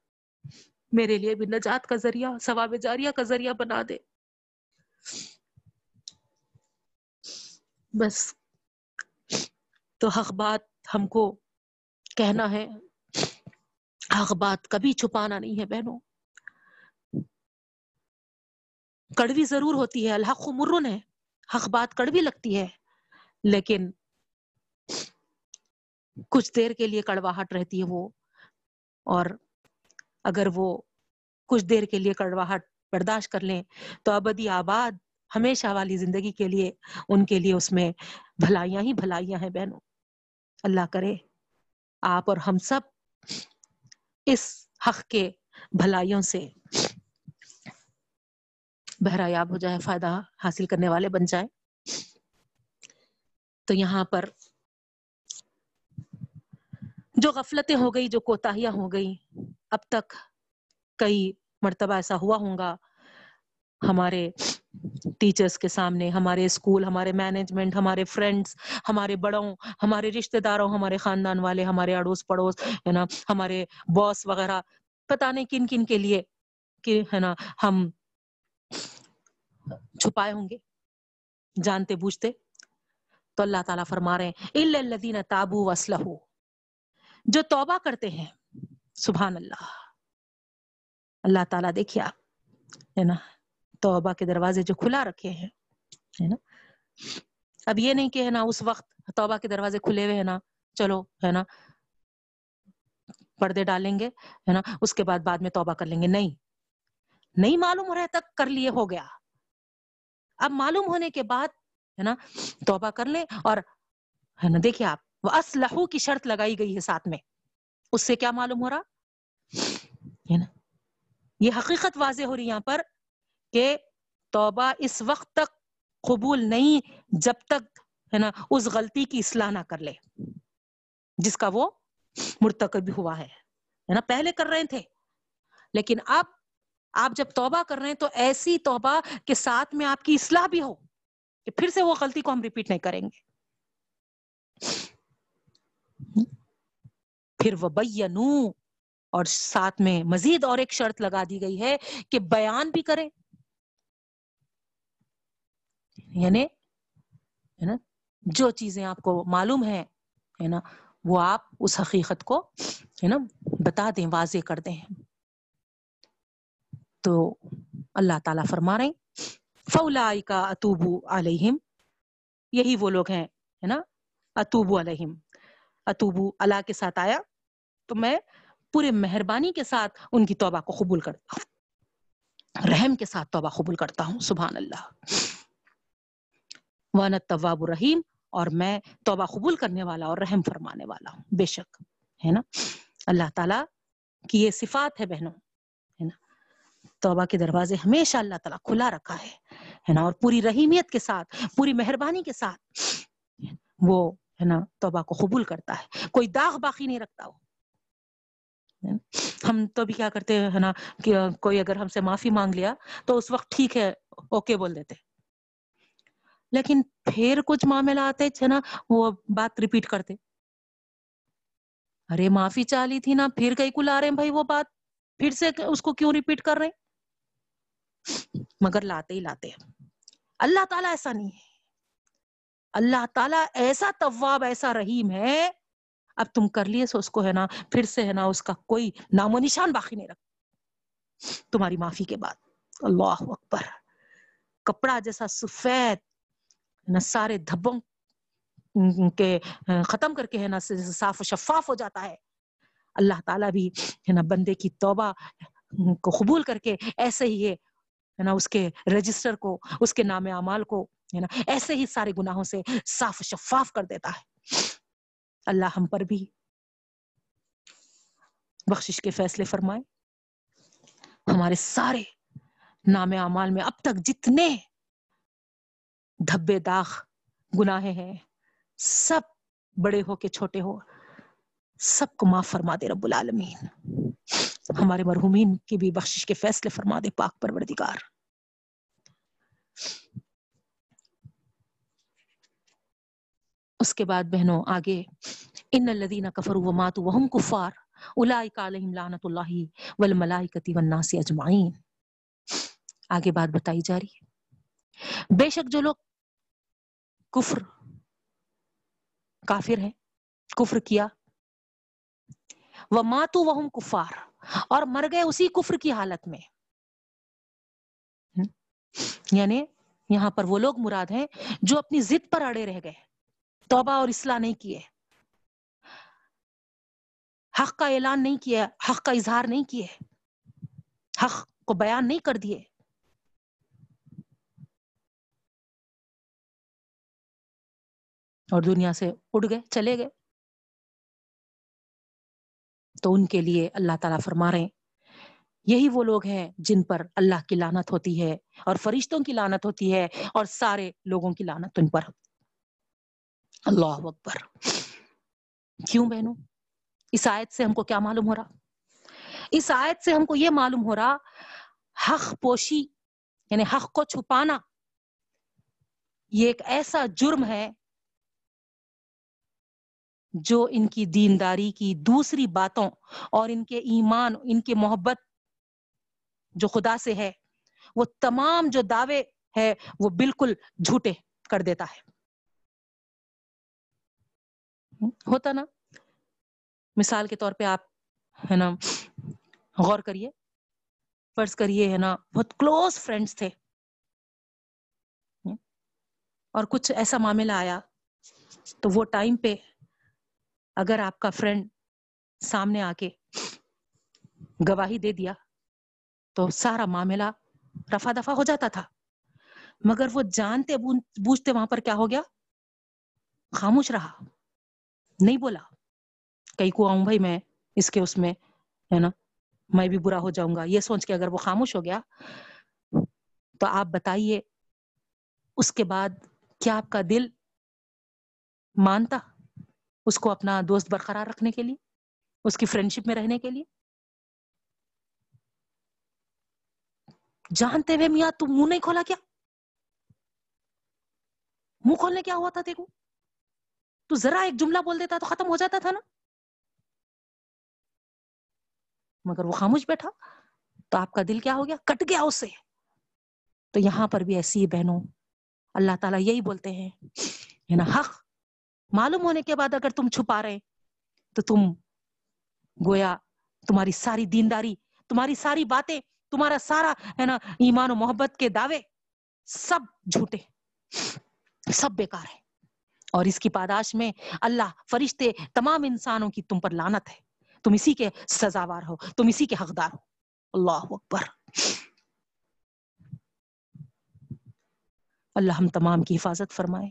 میرے لیے بھی نجات کا ذریعہ، ثواب جاریہ کا ذریعہ بنا دے۔ بس۔ تو حق بات ہم کو کہنا ہے۔ حق بات کبھی چھپانا نہیں ہے بہنوں۔ کڑوی ضرور ہوتی ہے، الحق مرن ہے۔ حق بات کڑوی لگتی ہے، لیکن کچھ دیر کے لیے کڑواہٹ رہتی ہے وہ۔ اور اگر وہ کچھ دیر کے لیے کڑواہٹ برداشت کر لیں تو ابدی آباد ہمیشہ والی زندگی کے لیے، ان کے لیے اس میں بھلائیاں ہی بھلائیاں ہیں بہنوں۔ اللہ کرے آپ اور ہم سب اس حق کے بھلائیوں سے بہرایاب ہو جائے، فائدہ حاصل کرنے والے بن جائیں۔ تو یہاں پر جو غفلتیں ہو گئی جو کوتاہیاں ہو گئی اب تک کئی مرتبہ ایسا ہوا ہوں گا۔ ہمارے ٹیچرز کے سامنے، ہمارے اسکول ہمارے مینجمنٹ ہمارے فرینڈس ہمارے بڑوں، ہمارے رشتہ داروں، ہمارے خاندان والے، ہمارے اڑوس پڑوس، ہے نا، ہمارے باس وغیرہ پتا نہیں کن کن کے لیے کہ، ہے نا، ہم چھپائے ہوں گے، جانتے بوجھتے۔ تو اللہ تعالیٰ فرما رہے ہیں الدین تابو وسلح جو توبہ کرتے ہیں سبحان اللہ۔ اللہ تعالیٰ، دیکھیے آپ، ہے نا، توبہ کے دروازے جو کھلا رکھے ہیں، ہے نا۔ اب یہ نہیں کہ، ہے نا، اس وقت توبہ کے دروازے کھلے ہوئے ہے نا، چلو، ہے نا، پردے ڈالیں گے، ہے نا، اس کے بعد بعد میں توبہ کر لیں گے۔ نہیں نہیں معلوم ہو رہا تک کر لیے ہو گیا۔ اب معلوم ہونے کے بعد، ہے نا، توبہ کر لیں اور، ہے نا، دیکھیے آپ وہ اسلحو کی شرط لگائی گئی ہے ساتھ میں۔ اس سے کیا معلوم ہو رہا؟ ہے نا؟ یہ حقیقت واضح ہو رہی یہاں پر کہ توبہ اس وقت تک قبول نہیں، جب تک ہے نا، اس غلطی کی اصلاح نہ کر لے، جس کا وہ مرتکب ہوا ہے۔ نا؟ پہلے کر رہے تھے۔ لیکن اب آپ جب توبہ کر رہے ہیں تو ایسی توبہ کے ساتھ میں آپ کی اصلاح بھی ہو کہ پھر سے وہ غلطی کو ہم ریپیٹ نہیں کریں گے۔ پھر وہ بینو اور ساتھ میں مزید اور ایک شرط لگا دی گئی ہے کہ بیان بھی کریں۔ یعنی جو چیزیں آپ کو معلوم ہے نا، وہ آپ اس حقیقت کو، ہے نا، بتا دیں، واضح کر دیں۔ تو اللہ تعالیٰ فرما رہے فولا کا اتوبو علیہم یہی وہ لوگ ہیں، ہے نا اتوبو علیہم اتوبو اللہ کے ساتھ آیا، تو میں پورے مہربانی کے ساتھ ان کی توبہ کو قبول کرتا ہوں۔ رحم کے ساتھ توبہ قبول کرتا ہوں، سبحان اللہ۔ وانت طواب الرحیم، اور میں توبہ قبول کرنے والا اور رحم فرمانے والا ہوں، بے شک، ہے نا؟ اللہ تعالیٰ کی یہ صفات ہے بہنوں، ہے نا؟ توبہ کے دروازے ہمیشہ اللہ تعالیٰ کھلا رکھا ہے نا؟ اور پوری رحیمیت کے ساتھ، پوری مہربانی کے ساتھ وہ، ہے نا، توبہ کو قبول کرتا ہے۔ کوئی داغ باقی نہیں رکھتا وہ۔ ہم تو بھی کیا کرتے ہیں نا کہ کوئی اگر ہم سے معافی مانگ لیا تو اس وقت ٹھیک ہے اوکے بول دیتے۔ لیکن پھر کچھ معاملہ آتے ہے نا، وہ بات ریپیٹ کرتے۔ ارے معافی چالی تھی نا، پھر کئی کو لا رہے ہیں بھائی وہ بات، پھر سے اس کو کیوں ریپیٹ کر رہے مگر لاتے ہی لاتے اللہ تعالیٰ ایسا نہیں ہے۔ اللہ تعالیٰ ایسا طواب ایسا رحیم ہے اب تم کر لیے سو اس کو ہے نا، پھر سے ہے نا اس کا کوئی نام و نشان باقی نہیں رکھ تمہاری معافی کے بعد۔ اللہ اکبر۔ کپڑا جیسا سفید سارے دھبوں کے ختم کر کے ہے نا صاف و شفاف ہو جاتا ہے۔ اللہ تعالیٰ بھی ہے نا بندے کی توبہ کو قبول کر کے ایسے ہی ہے نا اس کے رجسٹر کو، اس کے نام اعمال کو ہے نا، ایسے ہی سارے گناہوں سے صاف و شفاف کر دیتا ہے۔ اللہ ہم پر بھی بخشش کے فیصلے فرمائے۔ ہمارے سارے نام اعمال میں اب تک جتنے دھبے داغ گناہ ہیں، سب بڑے ہو کے چھوٹے ہو، سب کو معاف فرما دے رب العالمین۔ ہمارے مرحومین کی بھی بخشش کے فیصلے فرما دے، پاک پروردگار۔ اس کے بعد بہنوں، آگے، ان الذين كفروا وماتوا وهم كفار اولئك عليهم لعنت اللہ والملائکۃ والناس اجمعین۔ آگے بات بتائی جا رہی ہے۔ بے شک جو لوگ کفر، کافر ہیں، کفر کیا، وماتوا وهم کفار، اور مر گئے اسی کفر کی حالت میں۔ یعنی یہاں پر وہ لوگ مراد ہیں جو اپنی ضد پر اڑے رہ گئے۔ توبہ اور اصلاح نہیں کیے۔ حق کا اعلان نہیں کیا، حق کا اظہار نہیں کیے۔ حق کو بیان نہیں کر دیے۔ اور دنیا سے اڑ گئے، چلے گئے۔ تو ان کے لیے اللہ تعالیٰ فرما رہے ہیں۔ یہی وہ لوگ ہیں جن پر اللہ کی لانت ہوتی ہے اور فرشتوں کی لانت ہوتی ہے اور سارے لوگوں کی لانت ان پر۔ اللہ اکبر۔ کیوں بہنوں؟ اس آیت سے ہم کو کیا معلوم ہو رہا؟ اس آیت سے ہم کو یہ معلوم ہو رہا، حق پوشی یعنی حق کو چھپانا، یہ ایک ایسا جرم ہے جو ان کی دینداری کی دوسری باتوں اور ان کے ایمان، ان کے محبت جو خدا سے ہے، وہ تمام جو دعوے ہے، وہ بالکل جھوٹے کر دیتا ہے۔ ہوتا نا۔ مثال کے طور پہ آپ ہے نا، غور کریے۔ فرض کریے ہے نا، بہت کلوز فرینڈس تھے۔ اور کچھ ایسا معاملہ آیا تو وہ ٹائم پہ اگر آپ کا فرینڈ سامنے آ کے گواہی دے دیا تو سارا معاملہ رفا دفا ہو جاتا تھا۔ مگر وہ جانتے بوجھتے وہاں پر کیا ہو گیا؟ خاموش رہا۔ نہیں بولا۔ کئی کو آؤں بھائی میں اس کے اس میں، ہے نا؟ میں بھی برا ہو جاؤں گا۔ یہ سوچ کے اگر وہ خاموش ہو گیا، تو آپ بتائیے، اس کے بعد کیا آپ کا دل مانتا اس کو اپنا دوست برقرار رکھنے کے لیے؟ اس کی فرینڈشپ میں رہنے کے لیے؟ جانتے ہوئے میاں تم منہ نہیں کھولا کیا؟ منہ کھولنے کیا ہوا تھا دیکھو تو ذرا ایک جملہ بول دیتا تو ختم ہو جاتا تھا نا مگر وہ خاموش بیٹھا تو آپ کا دل کیا ہو گیا کٹ گیا اس سے تو یہاں پر بھی ایسی بہنوں اللہ تعالیٰ یہی بولتے ہیں نا حق معلوم ہونے کے بعد اگر تم چھپا رہے تو تم گویا تمہاری ساری دینداری تمہاری ساری باتیں تمہارا سارا ہے نا ایمان و محبت کے دعوے سب جھوٹے سب بیکار ہے اور اس کی پاداش میں اللہ فرشتے تمام انسانوں کی تم پر لانت ہے۔ تم اسی کے سزاوار ہو، تم اسی کے حقدار ہو۔ اللہ اکبر۔ اللہ ہم تمام کی حفاظت فرمائے۔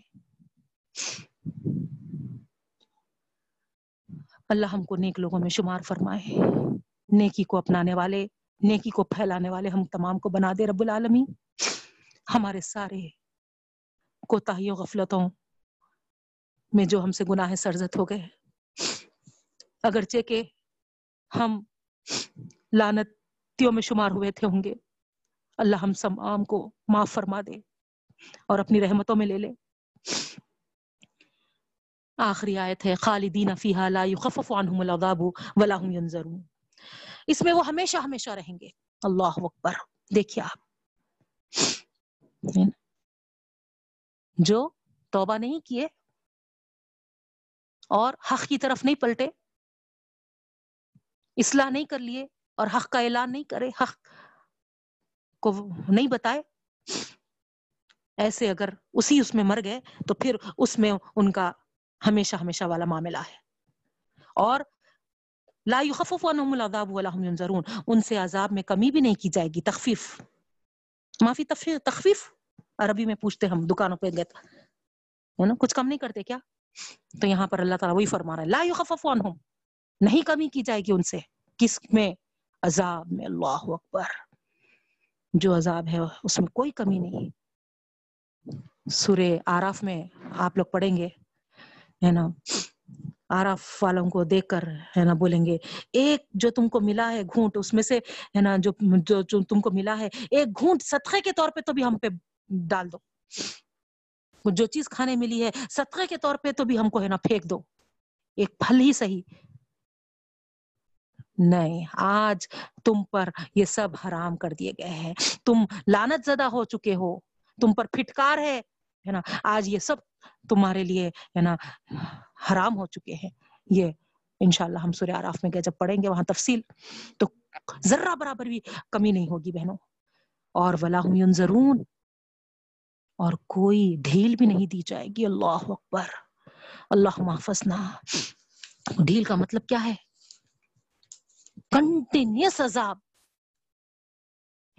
اللہ ہم کو نیک لوگوں میں شمار فرمائے۔ نیکی کو اپنانے والے، نیکی کو پھیلانے والے ہم تمام کو بنا دے رب العالمین۔ ہمارے سارے کوتاہیوں، غفلتوں میں جو ہم سے گناہ سرزت ہو گئے اگرچہ کہ ہم لانتیوں میں شمار ہوئے تھے ہوں گے، اللہ ہم سب عام کو معاف فرما دے اور اپنی رحمتوں میں لے لے۔ آخری آیت ہے، خالدین فیہا لا یخفف عنہم العذاب ولا هم ينظرون اس میں وہ ہمیشہ ہمیشہ رہیں گے۔ اللہ اکبر۔ دیکھیے آپ۔ جو توبہ نہیں کیے اور حق کی طرف نہیں پلٹے۔ اصلاح نہیں کر لیے اور حق کا اعلان نہیں کرے، حق کو نہیں بتائے۔ ایسے اگر اسی اس میں مر گئے تو پھر اس میں ان کا ہمیشہ ہمیشہ والا معاملہ ہے۔ اور لا يخفف عنهم العذاب ولا هم ينظرون، ان سے عذاب میں کمی بھی نہیں کی جائے گی، تخفیف۔ معافی، تخفیف عربی میں پوچھتے ہم، دکانوں پہ گئے ہے نا، کچھ کم نہیں کرتے کیا؟ تو یہاں پر اللہ تعالیٰ وہی فرما رہا ہے لا يخفف عنهم نہیں کمی کی جائے گی ان سے۔ کس میں؟ عذاب میں اللہ اکبر۔ جو عذاب ہے اس میں کوئی کمی نہیں۔ سورہ آراف میں آپ لوگ پڑھیں گے ہے نا؟ آراف والوں کو دیکھ کر ہے نا بولیں گے ایک جو تم کو ملا ہے گھونٹ اس میں سے ہے نا جو جو, جو تم کو ملا ہے ایک گھونٹ صدقے کے طور پہ تو بھی ہم پہ ڈال دو۔ جو چیز کھانے ملی ہے صدقے کے طور پہ تو بھی ہم کو ہے نا پھینک دو۔ ایک پھل ہی صحیح۔ نہیں، آج تم پر یہ سب حرام کر دیے گئے ہیں۔ تم لانت زدہ ہو چکے ہو۔ تم پر پھٹکار ہے ہے نا۔ آج یہ سب تمہارے لیے، ہے نا، حرام ہو چکے ہیں۔ یہ انشاءاللہ ہم سورہ عراف میں گئے، جب پڑھیں گے وہاں تفصیل، تو ذرہ برابر بھی کمی نہیں ہوگی بہنوں۔ اور ولاحم ینظرون اور کوئی ڈھیل بھی نہیں دی جائے گی۔ اللہ اکبر۔ اللہ محفظنا ڈھیل کا مطلب کیا ہے؟ کنٹینیوس عذاب۔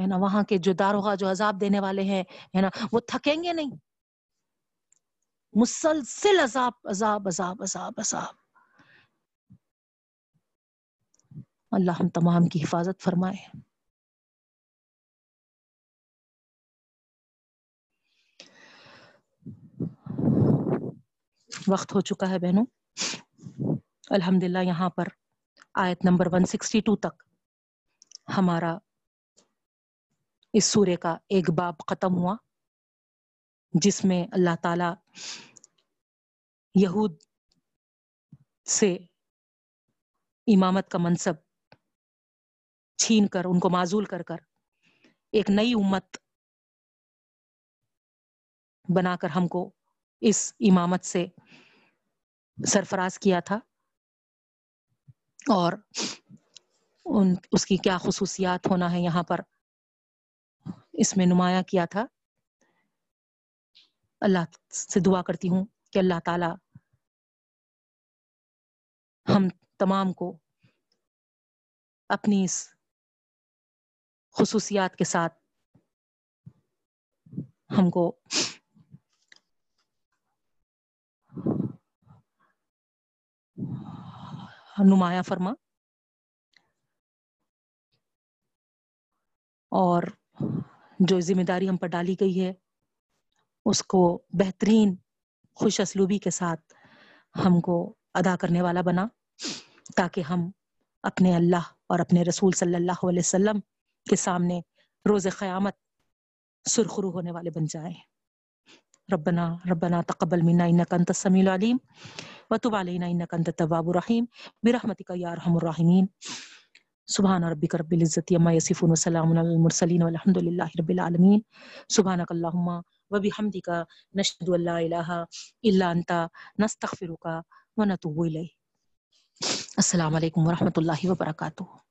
ہے نا، وہاں کے جو داروغ جو عذاب دینے والے ہیں، ہے نا، وہ تھکیں گے نہیں۔ مسلسل عذاب عذاب عذاب عذاب عذاب۔ اللہ ہم تمام کی حفاظت فرمائے۔ وقت ہو چکا ہے بہنوں۔ الحمد للہ یہاں پر آیت نمبر 162 تک ہمارا اس سورے کا ایک باب ختم ہوا، جس میں اللہ تعالی یہود سے امامت کا منصب چھین کر، ان کو معذول کر کر ایک نئی امت بنا کر ہم کو اس امامت سے سرفراز کیا تھا اور ان، اس کی کیا خصوصیات ہونا ہے یہاں پر؟ اس میں نمایاں کیا تھا؟ اللہ سے دعا کرتی ہوں کہ اللہ تعالی ہم تمام کو اپنی اس خصوصیات کے ساتھ ہم کو نمایاں فرما۔ اور جو ذمہ داری ہم پر ڈالی گئی ہے، اس کو بہترین خوش اسلوبی کے ساتھ ہم کو ادا کرنے والا بنا، تاکہ ہم اپنے اللہ اور اپنے رسول صلی اللہ علیہ وسلم کے سامنے روز قیامت سرخرو ہونے والے بن جائیں۔ ربنا ربنا تقبل منا انك انت السميع العليم وتب علينا انك انت التواب الرحيم. برحمتك يا ارحم الراحمين. سبحان ربك رب العزة عما يصفون وسلام على المرسلين والحمد لله رب العالمين. سبحانك اللهم وبحمدك نشهد ان لا اله الا انت نستغفرك ونتوب اليك السلام علیکم ورحمۃ اللہ وبرکاتہ